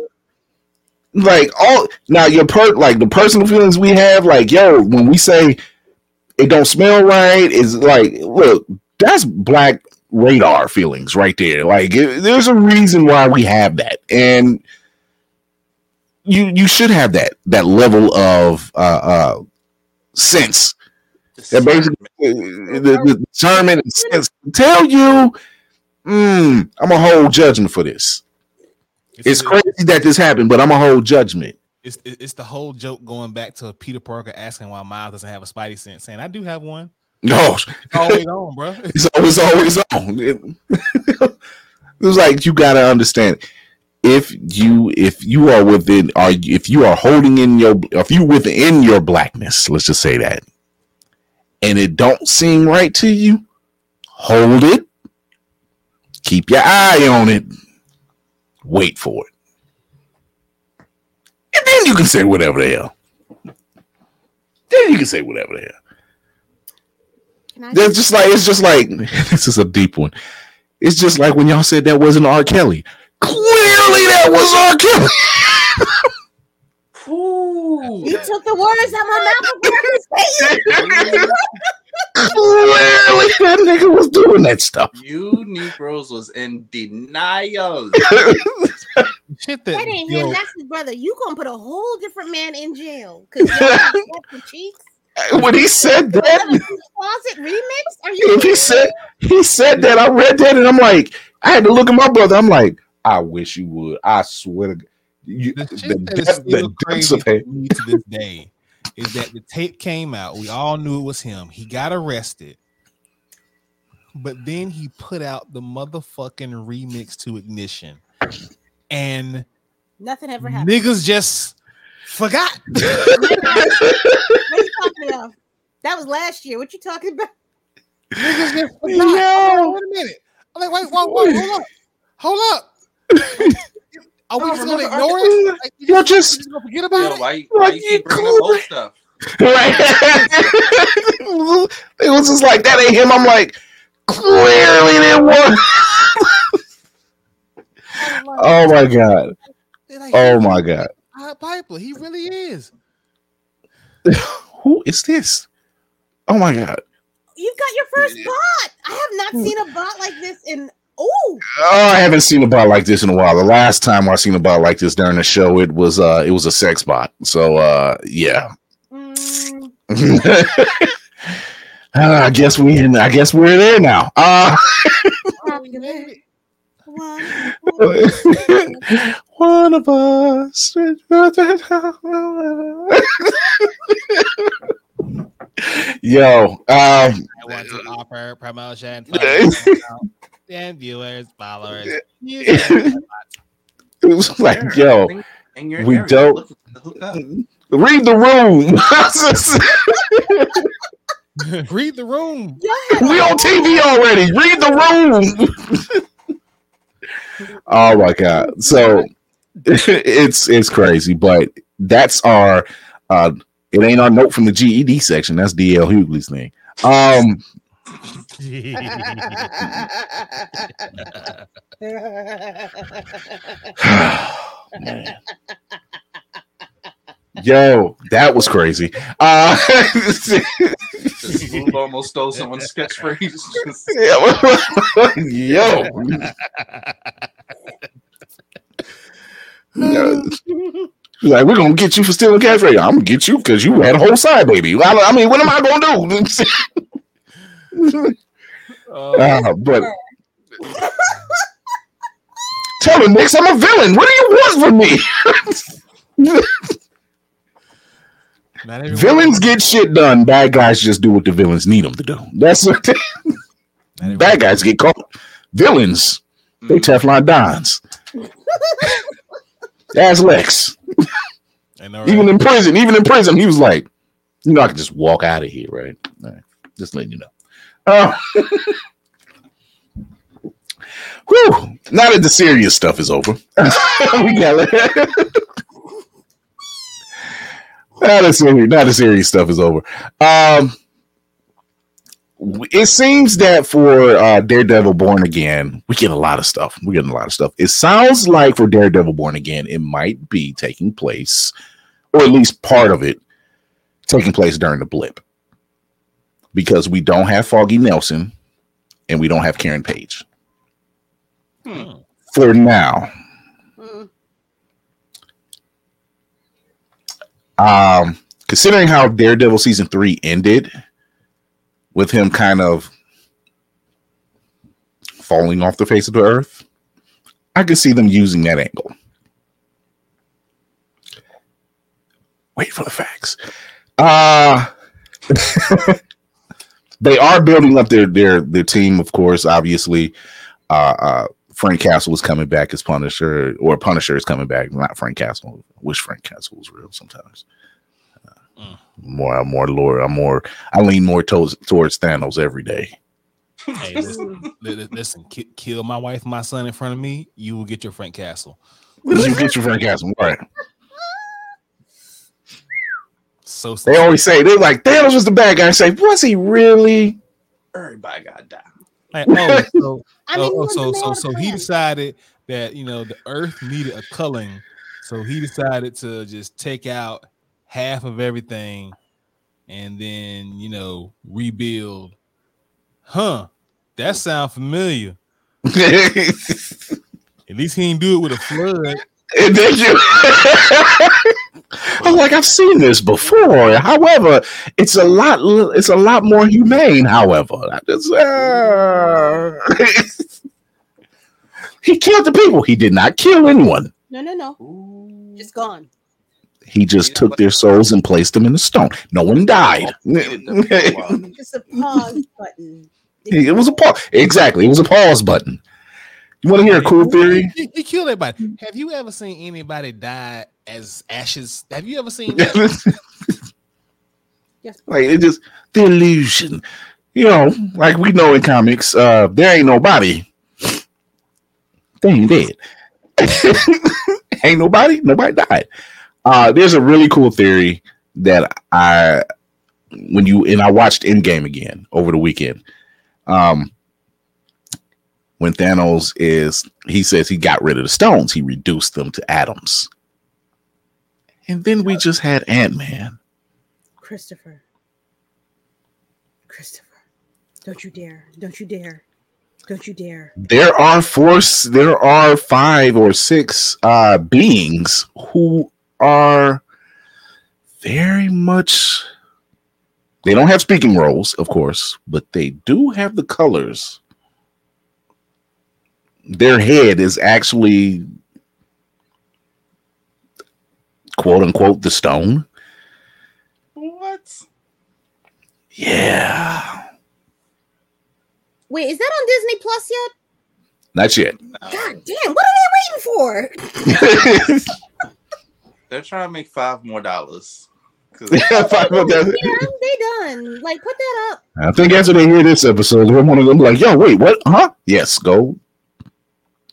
Like all now, your per like the personal feelings we have. Like yo, when we say it don't smell right, is like look, that's black radar feelings right there. Like it- there's a reason why we have that, and you you should have that that level of uh uh sense that basically the, the discernment and sense tell you mm, i'm a hold judgment for this it's crazy that this happened but i'm a hold judgment. It's, it's it's the whole joke going back to Peter Parker asking why Miles doesn't have a Spidey sense, saying I do have one. no. It's always on, bro. it's always always on. It, it was like you gotta understand if you if you are within are if you are holding in your if you within your blackness let's just say that and it don't seem right to you hold it. Keep your eye on it wait for it and then you can say whatever the hell then you can say whatever the hell can that's just like it's just like this is a deep one. It's just like when y'all said that wasn't R. Kelly. Clearly, that was R. Kelly. Ooh. You took the words out my mouth before I could say it. Clearly, that nigga was doing that stuff. You Negroes was in denial. Shit that, That ain't yo, him. That's his brother. You gonna put a whole different man in jail because the cheeks. when he said that, from the closet remix. Are you? if he said he said that, I read that and I'm like, I had to look at my brother. I'm like, I wish you would. I swear to God. You, the the, shit that is the depths crazy of to hate. me to this day is that the tape came out. We all knew it was him. He got arrested, but then he put out the motherfucking remix to Ignition, and Nothing ever happened. niggas just forgot. What you talking about? That was last year. What you talking about? niggas just forgot. Yo. Wait a minute. I'm like, wait, wait, wait, hold up. Hold up. Are we just gonna ignore it? Like, Yo, just just gonna forget about Yo, it? why, why you keep bringing up old stuff? right. it was just like that ain't him. I'm like, clearly there was. oh my god. Oh my god. Pied Piper, he really is. Who is this? Oh my god. You've got your first bot. I have not seen a bot like this in. Oh, Oh, I haven't seen a bot like this in a while. The last time I seen a bot like this during the show, it was uh it was a sex bot. So uh yeah. mm, Uh, I guess we in, I guess we're there now. Uh one, one of us. Yo, um I want to offer promotion for and viewers, followers. it was like, yo, your we area, don't- the read the room. Read the room. we on TV already. Read the room. oh my god. So it's it's crazy, but that's our uh it ain't our note from the GED section. That's DL Hughley's thing. Um man. Yo, that was crazy. Uh almost stole someone's catchphrase. Just- Yo. Yeah. She's like, we're gonna get you for stealing cash radio. I'm gonna get you because you had a whole side baby. I, I mean, what am I gonna do? Uh, but tell him, Nix, I'm a villain. What do you want from me? Villains get shit done. Bad guys just do what the villains need them to do. That's what not everyone- bad guys get caught. Villains, they Teflon Dons. That's Lex. Know, right? Even in prison, even in prison, he was like, you know, I can just walk out of here, right? All right. Just letting you know. Uh, whew. Now that the serious stuff is over, we got it. now the serious, now the serious stuff is over. Um, it seems that for uh, Daredevil Born Again, we get a lot of stuff. We're getting a lot of stuff. It sounds like for Daredevil Born Again, it might be taking place, or at least part of it, taking place during the blip. Because we don't have Foggy Nelson and we don't have Karen Page. Hmm. For now. Mm, Um, considering how Daredevil season three ended, with him kind of falling off the face of the earth, I could see them using that angle. Wait for the facts. Uh they are building up their their their team, of course. Obviously, uh, uh Frank Castle is coming back as Punisher, or Punisher is coming back. Not Frank Castle. I wish Frank Castle was real sometimes. Uh, Mm. More, I'm more lore. I'm more. I lean more towards towards Thanos every day. Hey, listen, li- li- listen ki- kill my wife, my son in front of me. You will get your Frank Castle. You get your Frank Castle right. So They always say they're like Thanos was the bad guy. I say, was he really? Everybody got down. Like, oh, so, I oh, mean, oh, oh, he was so so so he decided that you know the Earth needed a culling, so he decided to just take out half of everything, and then you know rebuild. Huh? That sound familiar. At least he didn't do it with a flood. Then you I'm like, I've seen this before. However, it's a lot it's a lot more humane, however. I just, uh, he killed the people. He did not kill anyone. No, no, no. Ooh. Just gone. He just took their souls and placed them in the stone. No one died. it Just a pause button. It was a pause. Exactly. It was a pause button. You want to hear a cool theory? He, he killed everybody. Have you ever seen anybody die as ashes? Have you ever seen that? Yes. like it just the illusion. You know, like we know in comics, uh, there ain't nobody. Thanos They ain't dead. ain't nobody, nobody died. Uh, there's a really cool theory that I when you and I watched Endgame again over the weekend. Um, when Thanos is, he says he got rid of the stones, he reduced them to atoms, and then we just had Ant Man. Christopher. Christopher. Don't you dare. Don't you dare. Don't you dare. There are four, There are five or six uh, beings who are very much. They don't have speaking roles, of course, but they do have the colors. Their head is actually quote unquote the stone. What? Yeah. Wait, is that on Disney Plus yet? Not yet. God damn, what are they waiting for? They're trying to make five more dollars. 'Cause- Five of them. They done, they done. Like, put that up. I think after they hear this episode, one of them like, "Yo, wait, what? Huh? Yes, go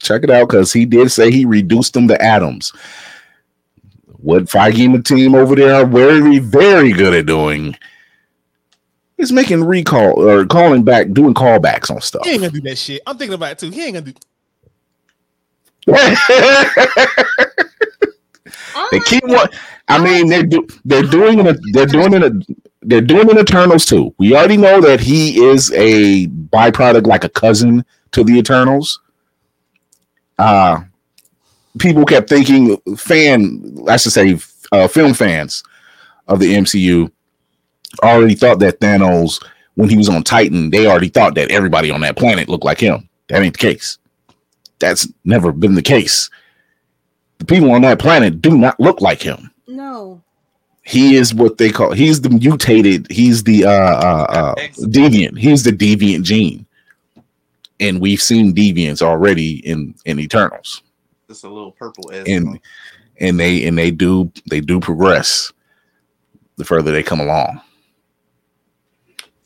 check it out because he did say he reduced them to atoms. What Feige and the team over there are very, very good at doing is making recall or calling back, doing callbacks on stuff. He ain't gonna do that shit. I'm thinking about it too. He ain't gonna do. they keep what I mean. They're do, they're doing it. They're doing it. They're doing it. Eternals too. We already know that he is a byproduct, like a cousin to the Eternals. Uh people kept thinking fan, I should say, uh, film fans of the MCU already thought that Thanos, when he was on Titan, they already thought that everybody on that planet looked like him. That ain't the case. That's never been the case. The people on that planet do not look like him. No. He is what they call he's the mutated, he's the uh uh, uh deviant, he's the deviant gene. And we've seen deviants already in in Eternals. Just a little purple S. And and they and they do they do progress the further they come along.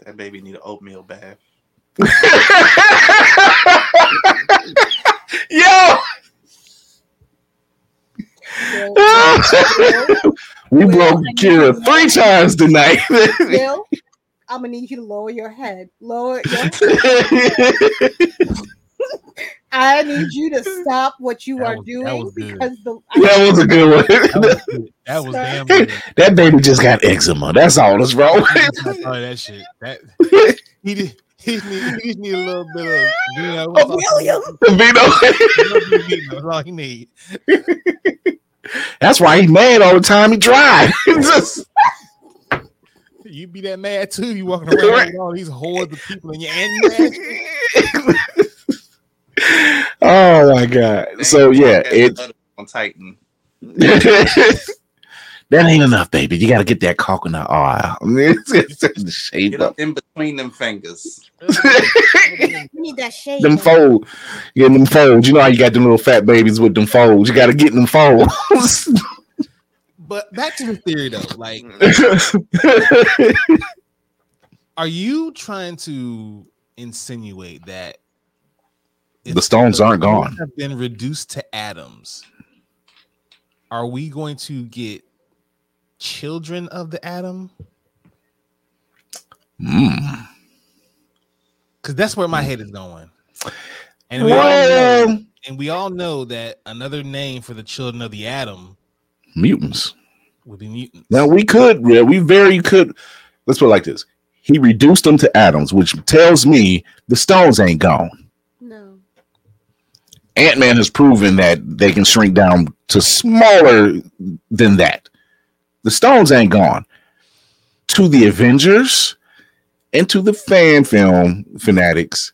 That baby need an oatmeal bath. Yo! we broke Kira three times tonight. Bill, I'm gonna need you to lower your head. Lower your I need you to stop what you are doing because the that was a good one. That was damn good. that baby just got eczema. That's all that's wrong. Oh, that shit. That he did. He just need, he just need a little bit of vino. Oh, William. Vino. That's all he need. That's why he's mad all the time. He drive. Just- You be that mad too. You walking around with all these hordes of people in your and you oh my god. So yeah, it's on Titan. that ain't enough, baby. You got to get that coconut oil. the shape Get up. up in between them fingers. You need that shade. Them fold, yeah, them folds. You know how you got them little fat babies with them folds. You got to get them folds. But back to the theory though, like, are you trying to insinuate that The stones aren't gone. Have been reduced to atoms. Are we going to get children of the atom? Mm. Because that's where my head is going. And we, all know, and we all know that another name for the children of the atom Mutants. would be mutants. Now we could, yeah, we very could. Let's put it like this: He reduced them to atoms, which tells me the stones ain't gone. No. Ant Man has proven that they can shrink down to smaller than that. The stones ain't gone. To the Avengers and to the fan film fanatics,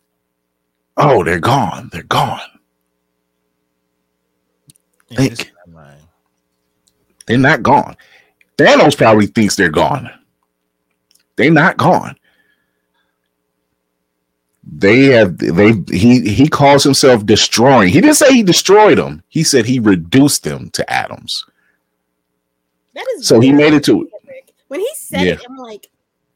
oh, they're gone. They're gone. In this think. They're not gone. Thanos probably thinks they're gone. They're not gone. They have they he he calls himself destroying. He didn't say he destroyed them. He said he reduced them to atoms. That is So he made it to When he said Yeah. it, I'm like,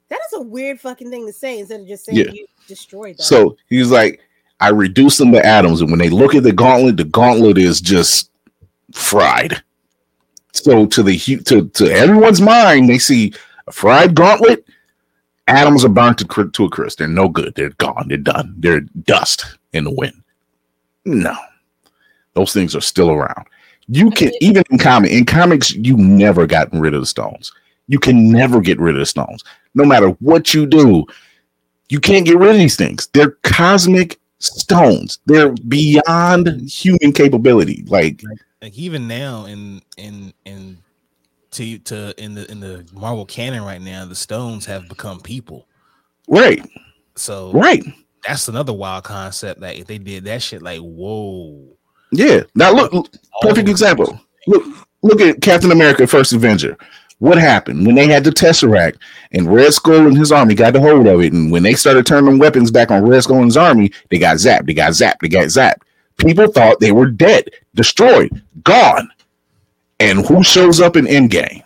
that is a weird fucking thing to say instead of just saying Yeah. you destroyed them. So he's like, I reduce them to atoms, and when they look at the gauntlet, the gauntlet is just fried. So to the to to everyone's mind, they see a fried gauntlet. Atoms are burnt to, to a crisp. They're no good. They're gone. They're done. They're dust in the wind. No, those things are still around. You can even in comic in comics, you never gotten rid of the stones. You can never get rid of the stones, no matter what you do. You can't get rid of these things. They're cosmic stones. They're beyond human capability. Like like even now in in in to to in the in the Marvel canon right now, the stones have become people. right, So right. that's another wild concept. Like if they did that shit, like whoa, Yeah. Now look, look, perfect example. Look, look at Captain America: First Avenger. What happened when they had the Tesseract and Red Skull and his army got the hold of it? And when they started turning weapons back on Red Skull and his army, they got zapped. They got zapped. They got zapped. People thought they were dead, destroyed, gone. And who shows up in Endgame?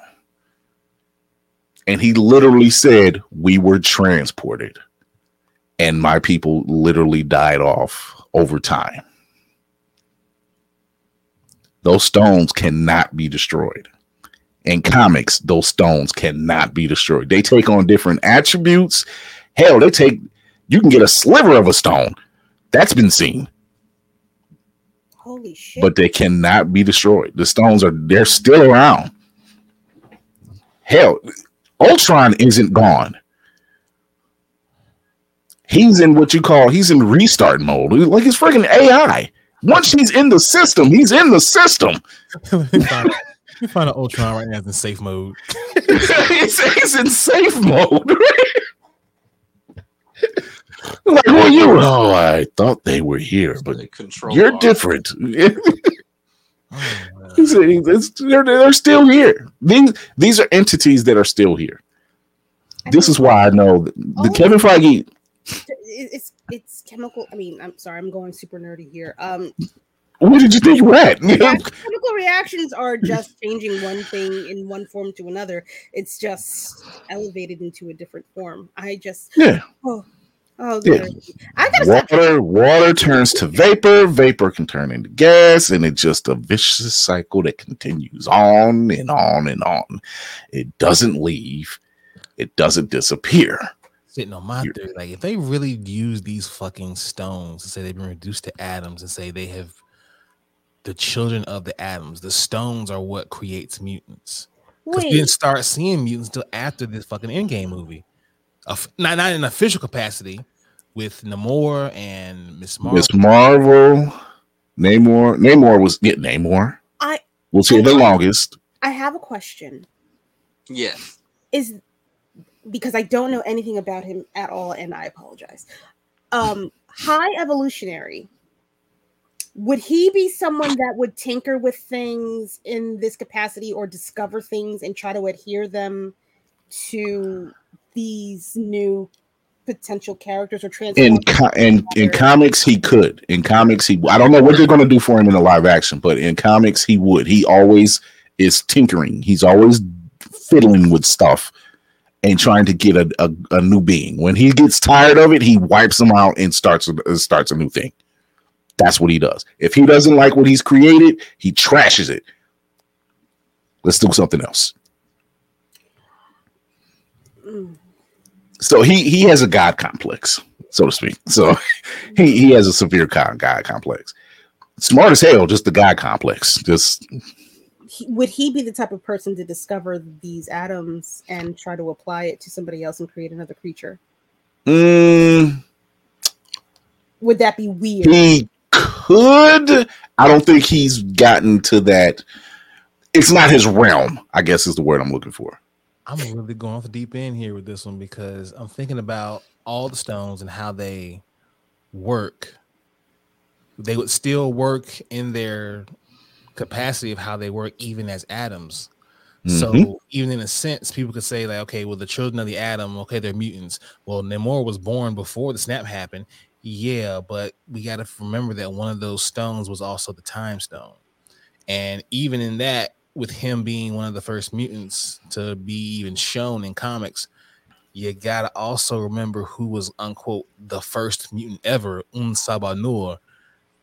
And he literally said, "We were transported." And my people literally died off over time those stones cannot be destroyed. In comics, those stones cannot be destroyed. They take on different attributes. Hell, they take you can get a sliver of a stone. That's been seen, Holy shit! but they cannot be destroyed. The stones are they're still around. Hell, Ultron isn't gone. He's in what you call he's in restart mode. Like it's freaking AI. Once he's in the system, he's in the system. we find, find an Ultron right now is in safe mode. he's, he's in safe mode. Like, who are you? Oh, I thought they were here, but control you're arm. different. Oh, man. He's- he's- they're, they're still here. These, these are entities that are still here. This is why I know that the Oh. Kevin Feige. It's it's chemical. I mean, I'm sorry, I'm going super nerdy here. Um, Where did you think you were at? yeah, chemical reactions are just changing one thing in one form to another. It's just elevated into a different form. I just Yeah. oh oh Yeah. I gotta stop. Water, water turns to vapor. Vapor can turn into gas, and it's just a vicious cycle that continues on and on and on. It doesn't leave. It doesn't disappear. Sitting on my You're- theory, like if they really use these fucking stones and say they've been reduced to atoms and say they have the children of the atoms, the stones are what creates mutants. Because we didn't start seeing mutants until after this fucking Endgame movie. Of not not in official capacity with Namor and Miss Marvel. Miss Marvel, Namor. Namor was yeah, Namor. I Was here the longest. I have a question. Yes. Is because I don't know anything about him at all, and I apologize. Um, high evolutionary. Would he be someone that would tinker with things in this capacity or discover things and try to adhere them to these new potential characters or transform? In co- in in comics, he could. In comics, he. I don't know what they're going to do for him in the live action, but in comics, he would. He always is tinkering. He's always fiddling with stuff and trying to get a, a, a new being. When he gets tired of it, he wipes them out and starts a, uh, starts a new thing. That's what he does. If he doesn't like what he's created, he trashes it. Let's do something else. So he he has a god complex, so to speak. So he he has a severe god god complex. Smart as hell, just the god complex. Just He- would he be the type of person to discover these atoms and try to apply it to somebody else and create another creature? mm, Would that be weird? he could. I don't think he's gotten to that. It's not his realm. I guess is the word I'm looking for. I'm really going off the deep end here with this one because I'm thinking about all the stones and how they work. They would still work in their capacity of how they work, even as atoms. So Mhm. even in a sense, people could say like, okay, well, the children of the atom, okay, they're mutants. Well, Namor was born before the snap happened. Yeah, but we got to remember that one of those stones was also the time stone. And even in that, with him being one of the first mutants to be even shown in comics, you gotta also remember who was unquote the first mutant ever, En Sabah Nur.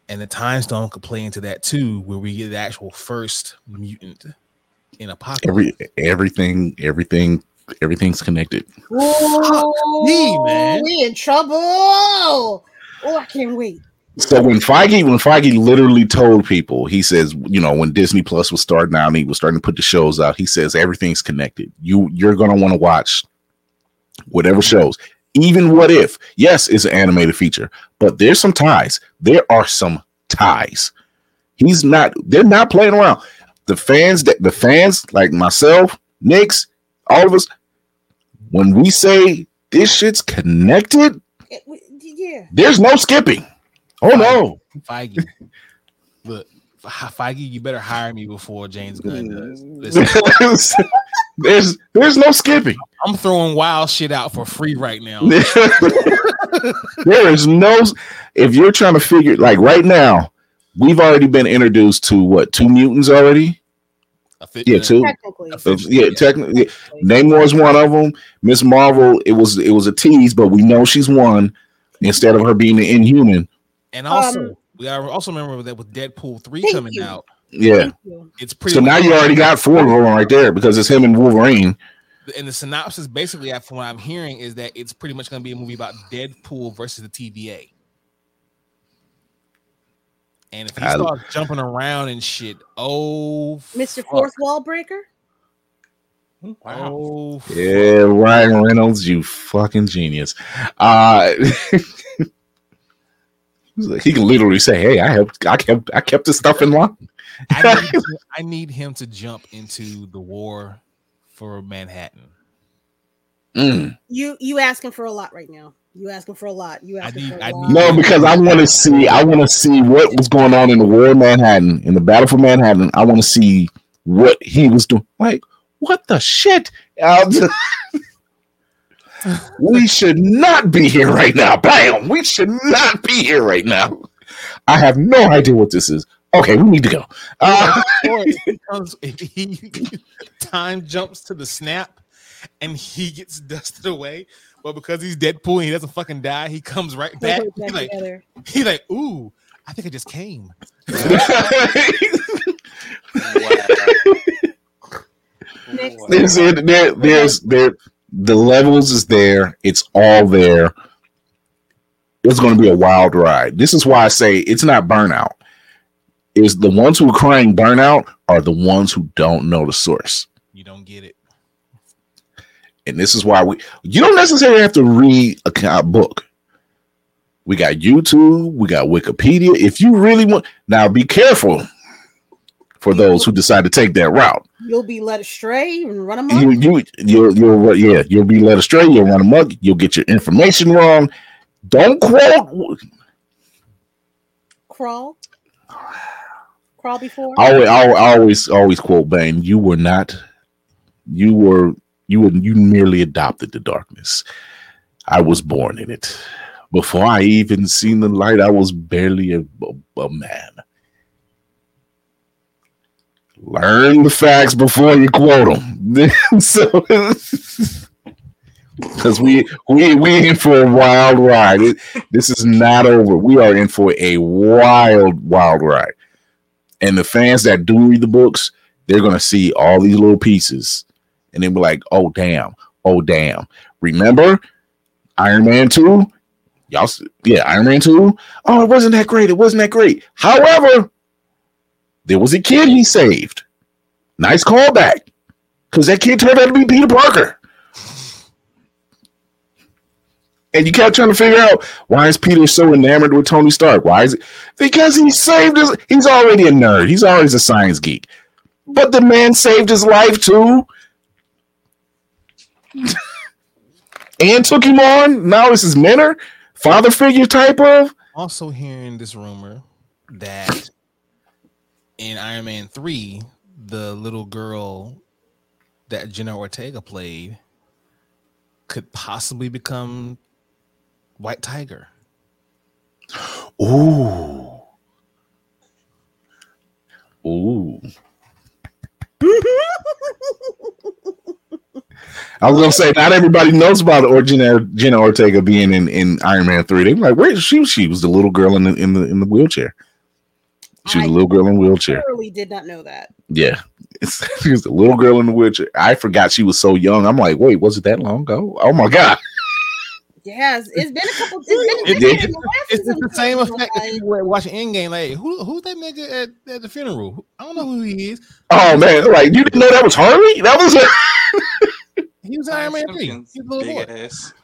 And the time stone could play into that too, where we get the actual first mutant in apocalypse. Every everything, everything, everything's connected. Whoa, me, man. We in trouble. Oh, I can't wait. So when Feige, when Feige literally told people, he says, you know, when Disney Plus was starting out and he was starting to put the shows out, he says everything's connected. You you're gonna want to watch whatever shows. Even what if? Yes, it's an animated feature, but there's some ties. There are some ties. He's not. They're not playing around. The fans that the fans like myself, Nix, all of us. When we say this shit's connected, yeah. there's no skipping. Oh no. Feige. Look, Fe- Feige, you better hire me before James Gunn does. Listen, there's there's no skipping. I'm throwing wild shit out for free right now. there is no if you're trying to figure like right now we've already been introduced to what two mutants already yeah two Technically. Uh, yeah technically namor is one of them miss marvel it was it was a tease but we know she's one instead of her being an inhuman And also, Um, we gotta also remember that with Deadpool 3 coming you. out, yeah it's pretty so now you already got four of them right there because it's him and wolverine and the synopsis basically from what I'm hearing is that it's pretty much gonna be a movie about Deadpool versus the TVA. And if he I- starts jumping around and shit, oh Mr. fuck. Fourth Wall Breaker. Oh yeah ryan reynolds you fucking genius uh he can literally say hey i have i kept i kept this stuff in line I need, I need him to jump into the war for Manhattan. Mm. You you asking for a lot right now. You asking for a lot. You asking need- for a I lot. No, because I want to see. I want to see what was going on in the war of Manhattan, in the battle for Manhattan. I want to see what he was doing. Like, what the shit? Um, we should not be here right now. Bam! We should not be here right now. I have no idea what this is. Okay, we need to go. Uh, Or if he comes, if he time jumps to the snap and he gets dusted away, but because he's Deadpool and he doesn't fucking die, he comes right back. put it He like, together. he like, ooh, I think I just came. Next. there's there, there's there the levels is there. It's all there. It's going to be a wild ride. This is why i say it's not burnout. Is the ones who are crying burnout are the ones who don't know the source. You don't get it. and this is why we you don't necessarily have to read a book. We got youtube we got wikipedia. If you really want now be careful for those who decide to take that route. You'll be led astray and run you amok. you you'll you'll yeah you'll be led astray you'll run amok you'll get your information wrong. Don't quote Crawl. Crawl before. I always, I always always quote Bane you were not you were you were you merely adopted the darkness. I was born in it. Before I even seen the light I was barely a, a, a man learn the facts before you quote them so because we we we in for a wild ride. It- this is not over. We are in for a wild wild ride. And the fans that do read the books, they're gonna see all these little pieces, and then be like, "Oh damn, oh damn." Remember Iron Man two? Y'all, yeah, Iron Man two. Oh, it wasn't that great. It wasn't that great. However, there was a kid he saved. Nice callback, because that kid turned out to be Peter Parker. And you kept trying to figure out why is Peter so enamored with Tony Stark? Why is it? Because he saved his. He's already a nerd. He's always a science geek. But the man saved his life too, and took him on. Now it's his mentor, father figure type of. Also hearing this rumor that in Iron Man 3, the little girl that Jenna Ortega played could possibly become White Tiger. Ooh, ooh. I was gonna say not everybody knows about or Jenna, Jenna Ortega being in, in Iron Man three. They were like, where is she? She was the little girl in the in the in the wheelchair. She was a I little girl in a wheelchair. Really did not know that. Yeah, she was a little girl in the wheelchair. I forgot she was so young. I'm like, wait, was it that long ago? Oh my god! Yes, it's been a couple. It's been, It- it's it- been the last It's season the same effect like- if you were watching Endgame. Like, who who's that nigga at, at the funeral? I don't know who he is. Oh man, like you didn't know that was Harley? That was He was Iron Man three. He's a little boy. ass.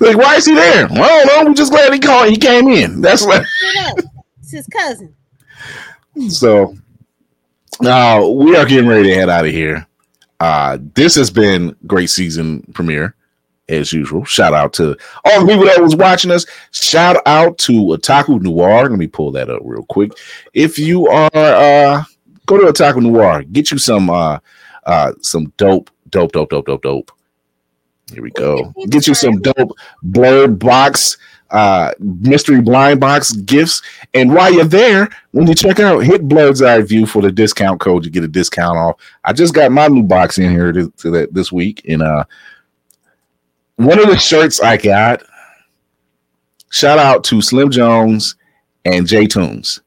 like why is he there? I don't know. We're just glad he called. He came in. That's what. It's his cousin. So now we are getting ready to head out of here. Uh, this has been great season premiere as usual. Shout out to all the people that was watching us. Shout out to Otaku Noir. Let me pull that up real quick. If you are uh go to Otaku Noir, get you some uh uh some dope, dope, dope, dope, dope, dope. Here we go. Get you some dope blerd box uh mystery blind box gifts. And while you're there, when you check out, hit Blerd's Eye View for the discount code. You get a discount off. I just got my new box in here to, to that this week, and uh, one of the shirts I got. Shout out to Slim Jones and J Tunes,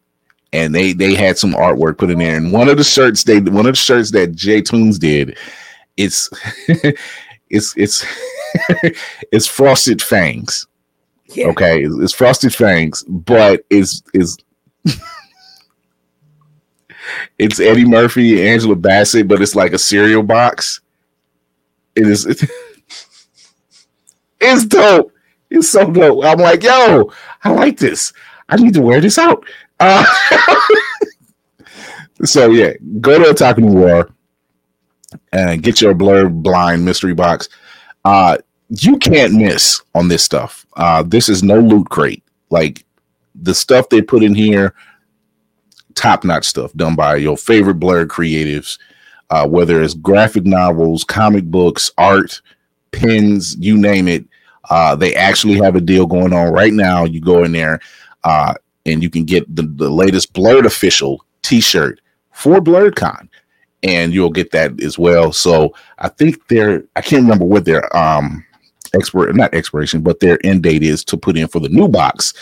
and they they had some artwork put in there. And one of the shirts they one of the shirts that J Tunes did, it's it's it's it's frosted fangs. Yeah. Okay, it's, it's frosted fangs, but it's is it's Eddie Murphy, Angela Bassett, but it's like a cereal box. It is it's dope. It's so dope. I'm like, yo, I like this. I need to wear this out. Uh, so yeah, go to Otaku Noir and get your blerd blind mystery box. Uh, you can't miss on this stuff. Uh, this is no loot crate. Like the stuff they put in here, top notch stuff done by your favorite blerd creatives. Uh, whether it's graphic novels, comic books, art, pins, you name it. Uh, they actually have a deal going on right now. You go in there uh, and you can get the, the latest Blerd official T-shirt for BlerdCon, and you'll get that as well. So I think they're I can't remember what their um expert not expiration, but their end date is to put in for the new box.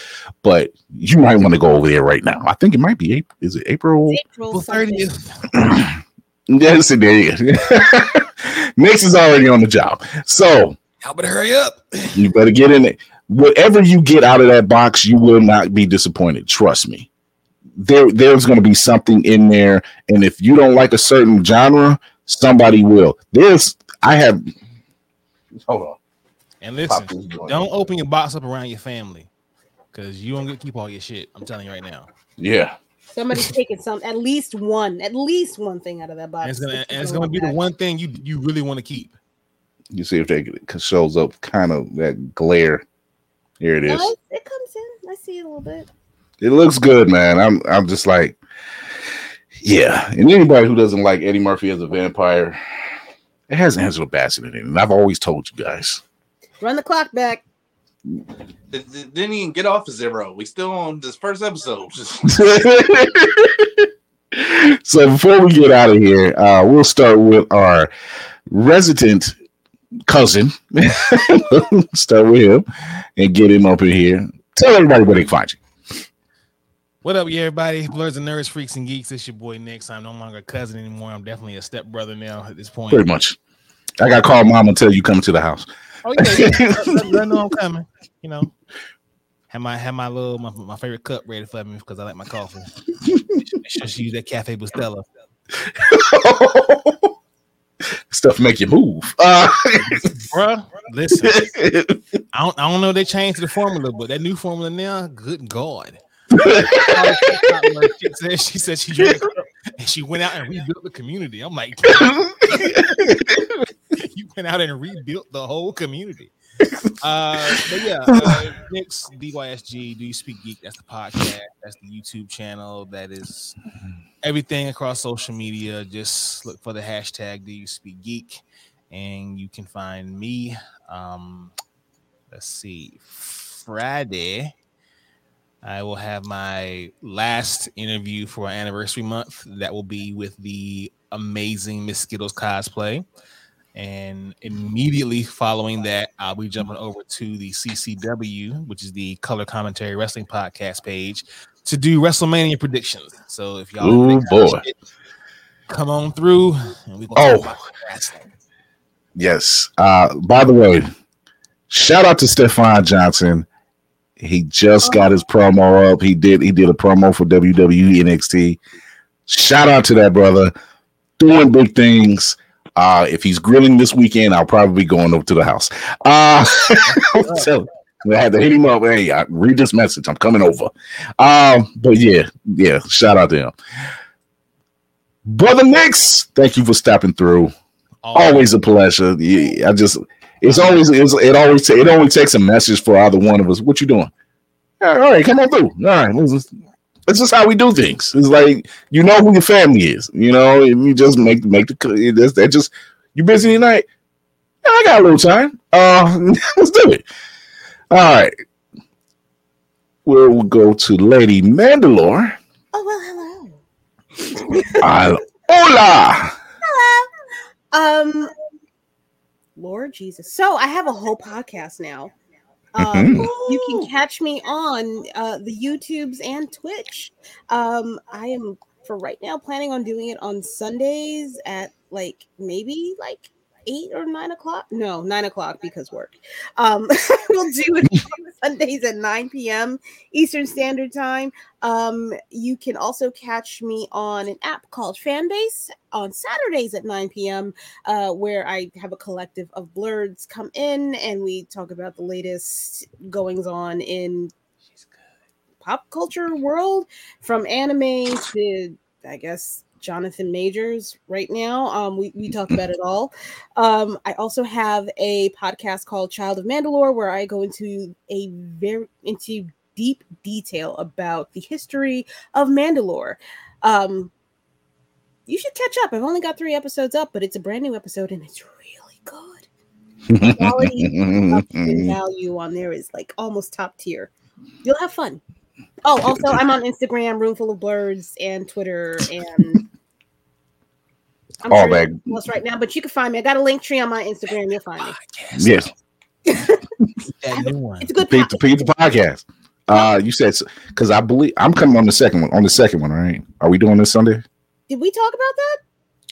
But you might want to go over there right now. I think it might be April. Is it April? April Well, something. thirtieth. Yes, it is. Nix is already on the job. So Y'all better hurry up. you better get in it. Whatever you get out of that box, you will not be disappointed. Trust me. There, there's going to be something in there, and if you don't like a certain genre, somebody will. There's, I have. Hold on. And listen, Pop this joint. don't open your box up around your family because you don't get to keep all your shit. I'm telling you right now. Yeah, Somebody's taking some, at least one, at least one thing out of that box. And it's gonna and it's gonna be want the one thing you you really want to keep. you see if they it shows up, kind of that glare. Here it is. No, it, it comes in. I see it a little bit. It looks good, man. I'm, I'm just like, yeah. And anybody who doesn't like Eddie Murphy as a vampire, it has Angela Bassett in it, and I've always told you guys. Run the clock back. It- it Didn't even get off of zero. We still on this first episode. so before we get out of here, uh, we'll start with our resident cousin. start with him and get him up in here. Tell everybody where they can find you. What up, yeah, everybody? Blerds and nerds, freaks and geeks. It's your boy Nix. I'm no longer a cousin anymore. I'm definitely a stepbrother now at this point. Pretty much. I got to call mom until you come to the house. Oh yeah, yeah. let- let know I'm coming. You know, have my have my little my, my favorite cup ready for me because I like my coffee. Make sure she use that Cafe Bustelo. Stuff make you move. Uh, Bruh, listen. I don't I don't know if they changed the formula, but that new formula now, good God. she said she said she drank and she went out and rebuilt the community. I'm like, you went out and rebuilt the whole community. Uh, but yeah, uh, Nix DYSG, Do You Speak Geek? That's the podcast. That's the YouTube channel. That is everything across social media. Just look for the hashtag Do You Speak Geek, and you can find me. Um, let's see, Friday. I will have my last interview for our anniversary month. That will be with the amazing Miss Skittles cosplay. And immediately following that, I'll be jumping over to the CCW, which is the Color Commentary Wrestling Podcast page, to do WrestleMania predictions. So if y'all Ooh, into that kind of boy. shit, come on through and we Oh. Yes. Uh, by the way, shout out to Stefan Johnson. He just got his promo up. He did he did a promo for WWE NXT. Shout out to that brother. Doing big things. Uh, if he's grilling this weekend, I'll probably be going over to the house. Uh, so I had to hit him up. Hey, I read this message. I'm coming over. Um, but yeah, yeah, shout out to him. Brother Nix, thank you for stopping through always a pleasure. Yeah, I just it's always it's, it always it only takes a message for either one of us. What you doing? All right, come on through. All right, this is, how we do things. It's like you know who your family is. You know, and you just make make the that's that just you busy tonight. Yeah, I got a little time. Uh, let's do it. All right. We'll go to Lady Mandalore. Oh well, hello. Hola. Hello. Um, Lord Jesus. So I have a whole podcast now. Um, Mhm. you can catch me on uh, the YouTubes and Twitch. Um, I am for right now planning on doing it on Sundays at like maybe like eight or nine o'clock. No, nine o'clock because work. Um, we'll do it on Sundays at 9 p.m. Eastern Standard Time. Um, you can also catch me on an app called Fanbase on Saturdays at 9 p.m., uh, where I have a collective of blerds come in and we talk about the latest goings on in pop culture world from anime to, I guess, Jonathan Majors right now. Um, we, we talk about it all. Um, I also have a podcast called Child of Mandalore where I go into a very into deep detail about the history of Mandalore. Um, you should catch up. I've only got three episodes up, but it's a brand new episode and it's really good. Quality value on there is like almost top tier. You'll have fun. Oh, also, I'm on Instagram, Roomful of Blerds, and Twitter, and I'm All sure that. else right now. But you can find me. I got a link tree on my Instagram. You'll find me. Yes. That new one. It's a good. Pizza, pizza podcast. Uh, you said because I believe I'm coming on the second one. On the second one, right? Are we doing this Sunday? Did we talk about that?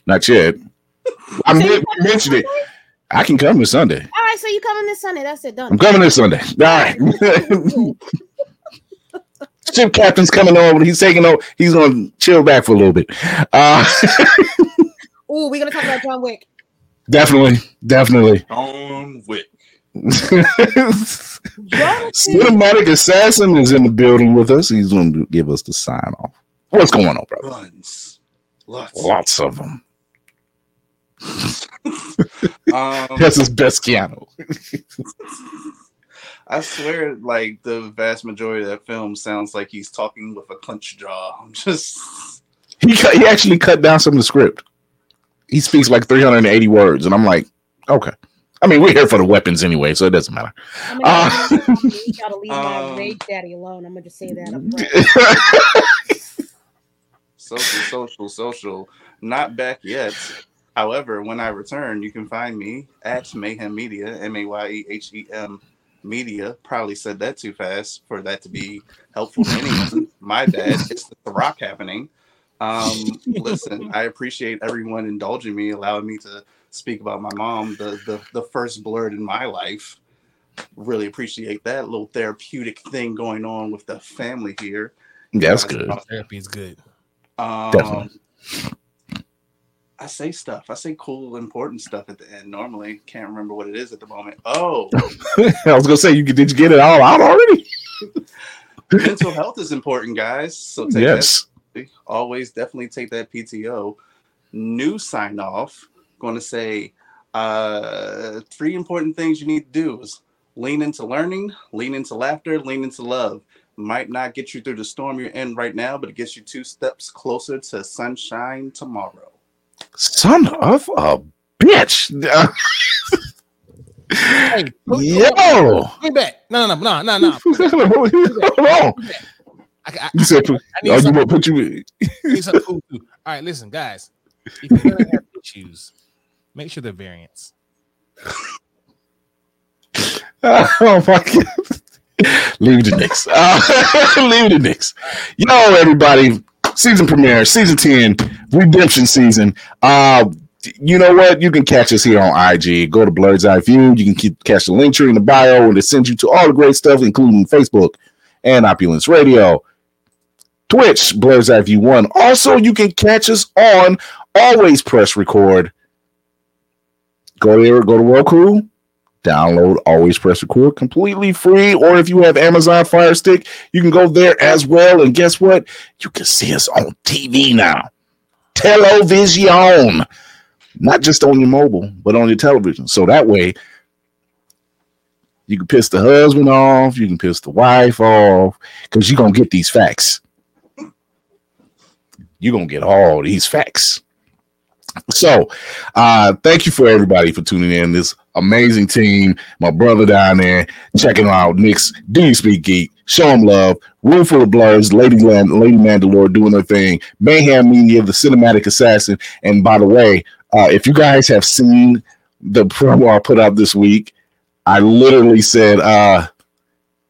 Not yet. I So you men- coming this mentioned it. I can come this Sunday. All right, so you coming this Sunday? That's it. Done. I'm coming this Sunday. All right. Ship captain's coming over. He's taking over. He's gonna chill back for a little bit. Uh, Oh, we're gonna talk about John Wick. definitely, definitely. On Wick. Cinematic assassin is in the building with us. He's going to give us the sign off. What's going on, brother? Runs. Lots. Lots of them. Um, That's his best Keanu. I swear, like the vast majority of that film sounds like he's talking with a clenched jaw. I'm just He cut, he actually cut down some of the script. He speaks like 380 words, and I'm like, okay. I mean, we're here for the weapons anyway, so it doesn't matter. I'm Uh, gonna you gotta leave my Um, rage daddy alone. I'm gonna just say that social, social, social. Not back yet. However, when I return, you can find me at Mayhem Media, M A Y E H E M Media. Probably said that too fast for that to be helpful to anyone. My bad. It's the rock happening. Um, listen, I appreciate everyone indulging me, allowing me to speak about my mom, the the, the first blerd in my life. Really appreciate that little therapeutic thing going on with the family here. That's You good. Therapy is good. um, Definitely. I say stuff. I say cool, important stuff at the end. Normally, can't remember what it is at the moment. Oh, I was gonna say, you did you get it all out already? mental health is important, guys. So take Yes. that. Always, definitely take that PTO. New sign off. Going to say uh, three important things you need to do is lean into learning, lean into laughter, lean into love. Might not get you through the storm you're in right now, but it gets you two steps closer to sunshine tomorrow. Son of a bitch. Hey, put- Yo. Put back. No, no, no, no, no, no. Hold on. I, I, You said, put, I need oh, you want to put you I something cool too. All right, listen, guys. If you're gonna have issues Make sure they're variants. oh my god. Leave the Nix. Uh, leave the Nix. Yo, everybody. Season premiere, season 10, redemption season. Uh you know what? You can catch us here on IG. Go to Blerd's Eye View. You can keep, catch the link tree in the bio, and it sends you to all the great stuff, including Facebook and Opulence Radio, Twitch, Blerd's Eye View One. Also, you can catch us on Always Press Record. Go there, go to Roku, download Always Press Record completely free. Or if you have Amazon Fire Stick, you can go there as well. And guess what? You can see us on TV now. Television not just on your mobile, but on your television. So that way, you can piss the husband off, you can piss the wife off, because you're gonna get these facts. You're gonna get all these facts. So, uh, thank you for everybody for tuning in. This amazing team, my brother down there, checking out Nick's Do You Speak Geek, show him love, room full of blerds, Lady Land, Lady Mandalore doing her thing, Mayhem Media, the cinematic assassin. And by the way, uh, if you guys have seen the promo I put out this week, I literally said, uh,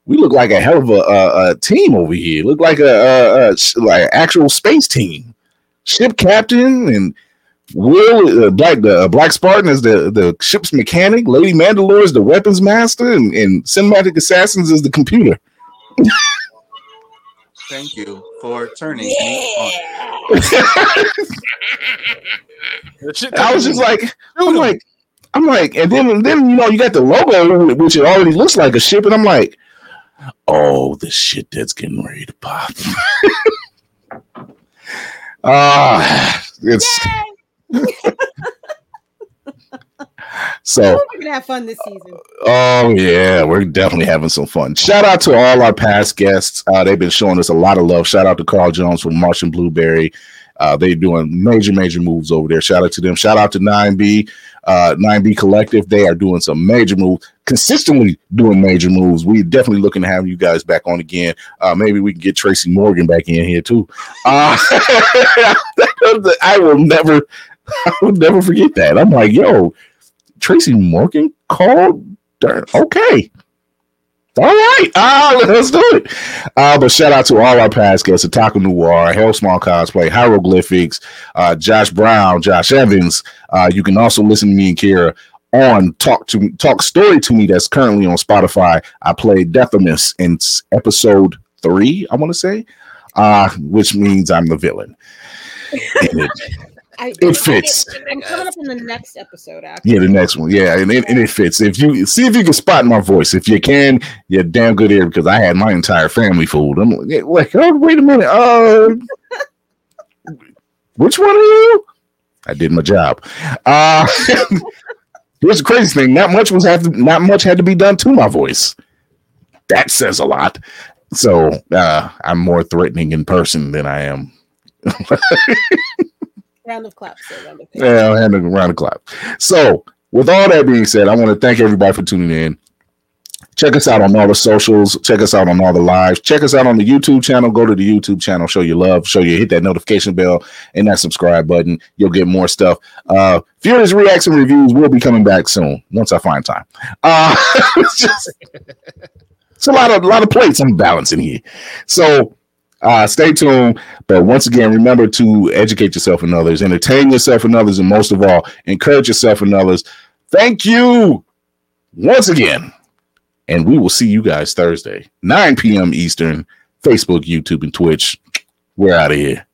"We look like a hell of a, a, a team over here. Look like a, a, a like actual space team. Ship captain and Will uh, Black the uh, Black Spartan is the the ship's mechanic. Lady Mandalore is the weapons master, and, and Cinematic Assassins is the computer." Thank you for turning me on. I was just like, I'm like, I'm like, and then then you know you got the logo, which it already looks like a ship, and I'm like, oh, the shit that's getting ready to pop. Ah, it's so We're gonna have fun this season. Oh yeah, we're definitely having some fun. Shout out to all our past guests. Uh, they've been showing us a lot of love. Shout out to Carl Jones from Martian Blueberry. Uh, they're doing major, major moves over there. Shout out to them. Shout out to 9B, uh, 9B Collective. They are doing some major moves, consistently doing major moves. We're definitely looking to have you guys back on again. Uh, maybe we can get Tracy Morgan back in here too. Uh, I will never, I will never forget that. I'm like, yo, Tracy Morgan called. Okay. All right. Ah, let's do it. Uh, but shout out to all our past guests, Taco Noir, Hell Small Cosplay, Hieroglyphics, uh, Josh Brown, Josh Evans. Uh, you can also listen to me and Kira on Talk to Talk Story to Me that's currently on Spotify. I played Deathamus in episode three, I want to say, uh, which means I'm the villain. I, It fits. I'm coming up in the next episode. Actually, Yeah, the next one. Yeah, and it, and it fits. If you see if you can spot my voice, if you can, you're damn good here because I had my entire family fooled. I'm like, like, oh, wait a minute. Uh, which one are you? I did my job. Uh, here's the crazy thing: not much was have to, not much had to be done to my voice. That says a lot. So uh, I'm more threatening in person than I am round of claps. Round of claps. yeah, hand around the clock. So, with all that being said, I want to thank everybody for tuning in. Check us out on all the socials. Check us out on all the lives. Check us out on the YouTube channel. Go to the YouTube channel. Show your love. Show you hit that notification bell and that subscribe button. You'll get more stuff. Uh, Furious reacts and reviews will be coming back soon once I find time. Uh, it's just it's a lot of a lot of plates I'm balancing here. So uh, stay tuned. But once again, remember to educate yourself and others, entertain yourself and others, and most of all, encourage yourself and others. Thank you once again. And we will see you guys Thursday, 9 p.m. Eastern, Facebook, YouTube, and Twitch. We're out of here.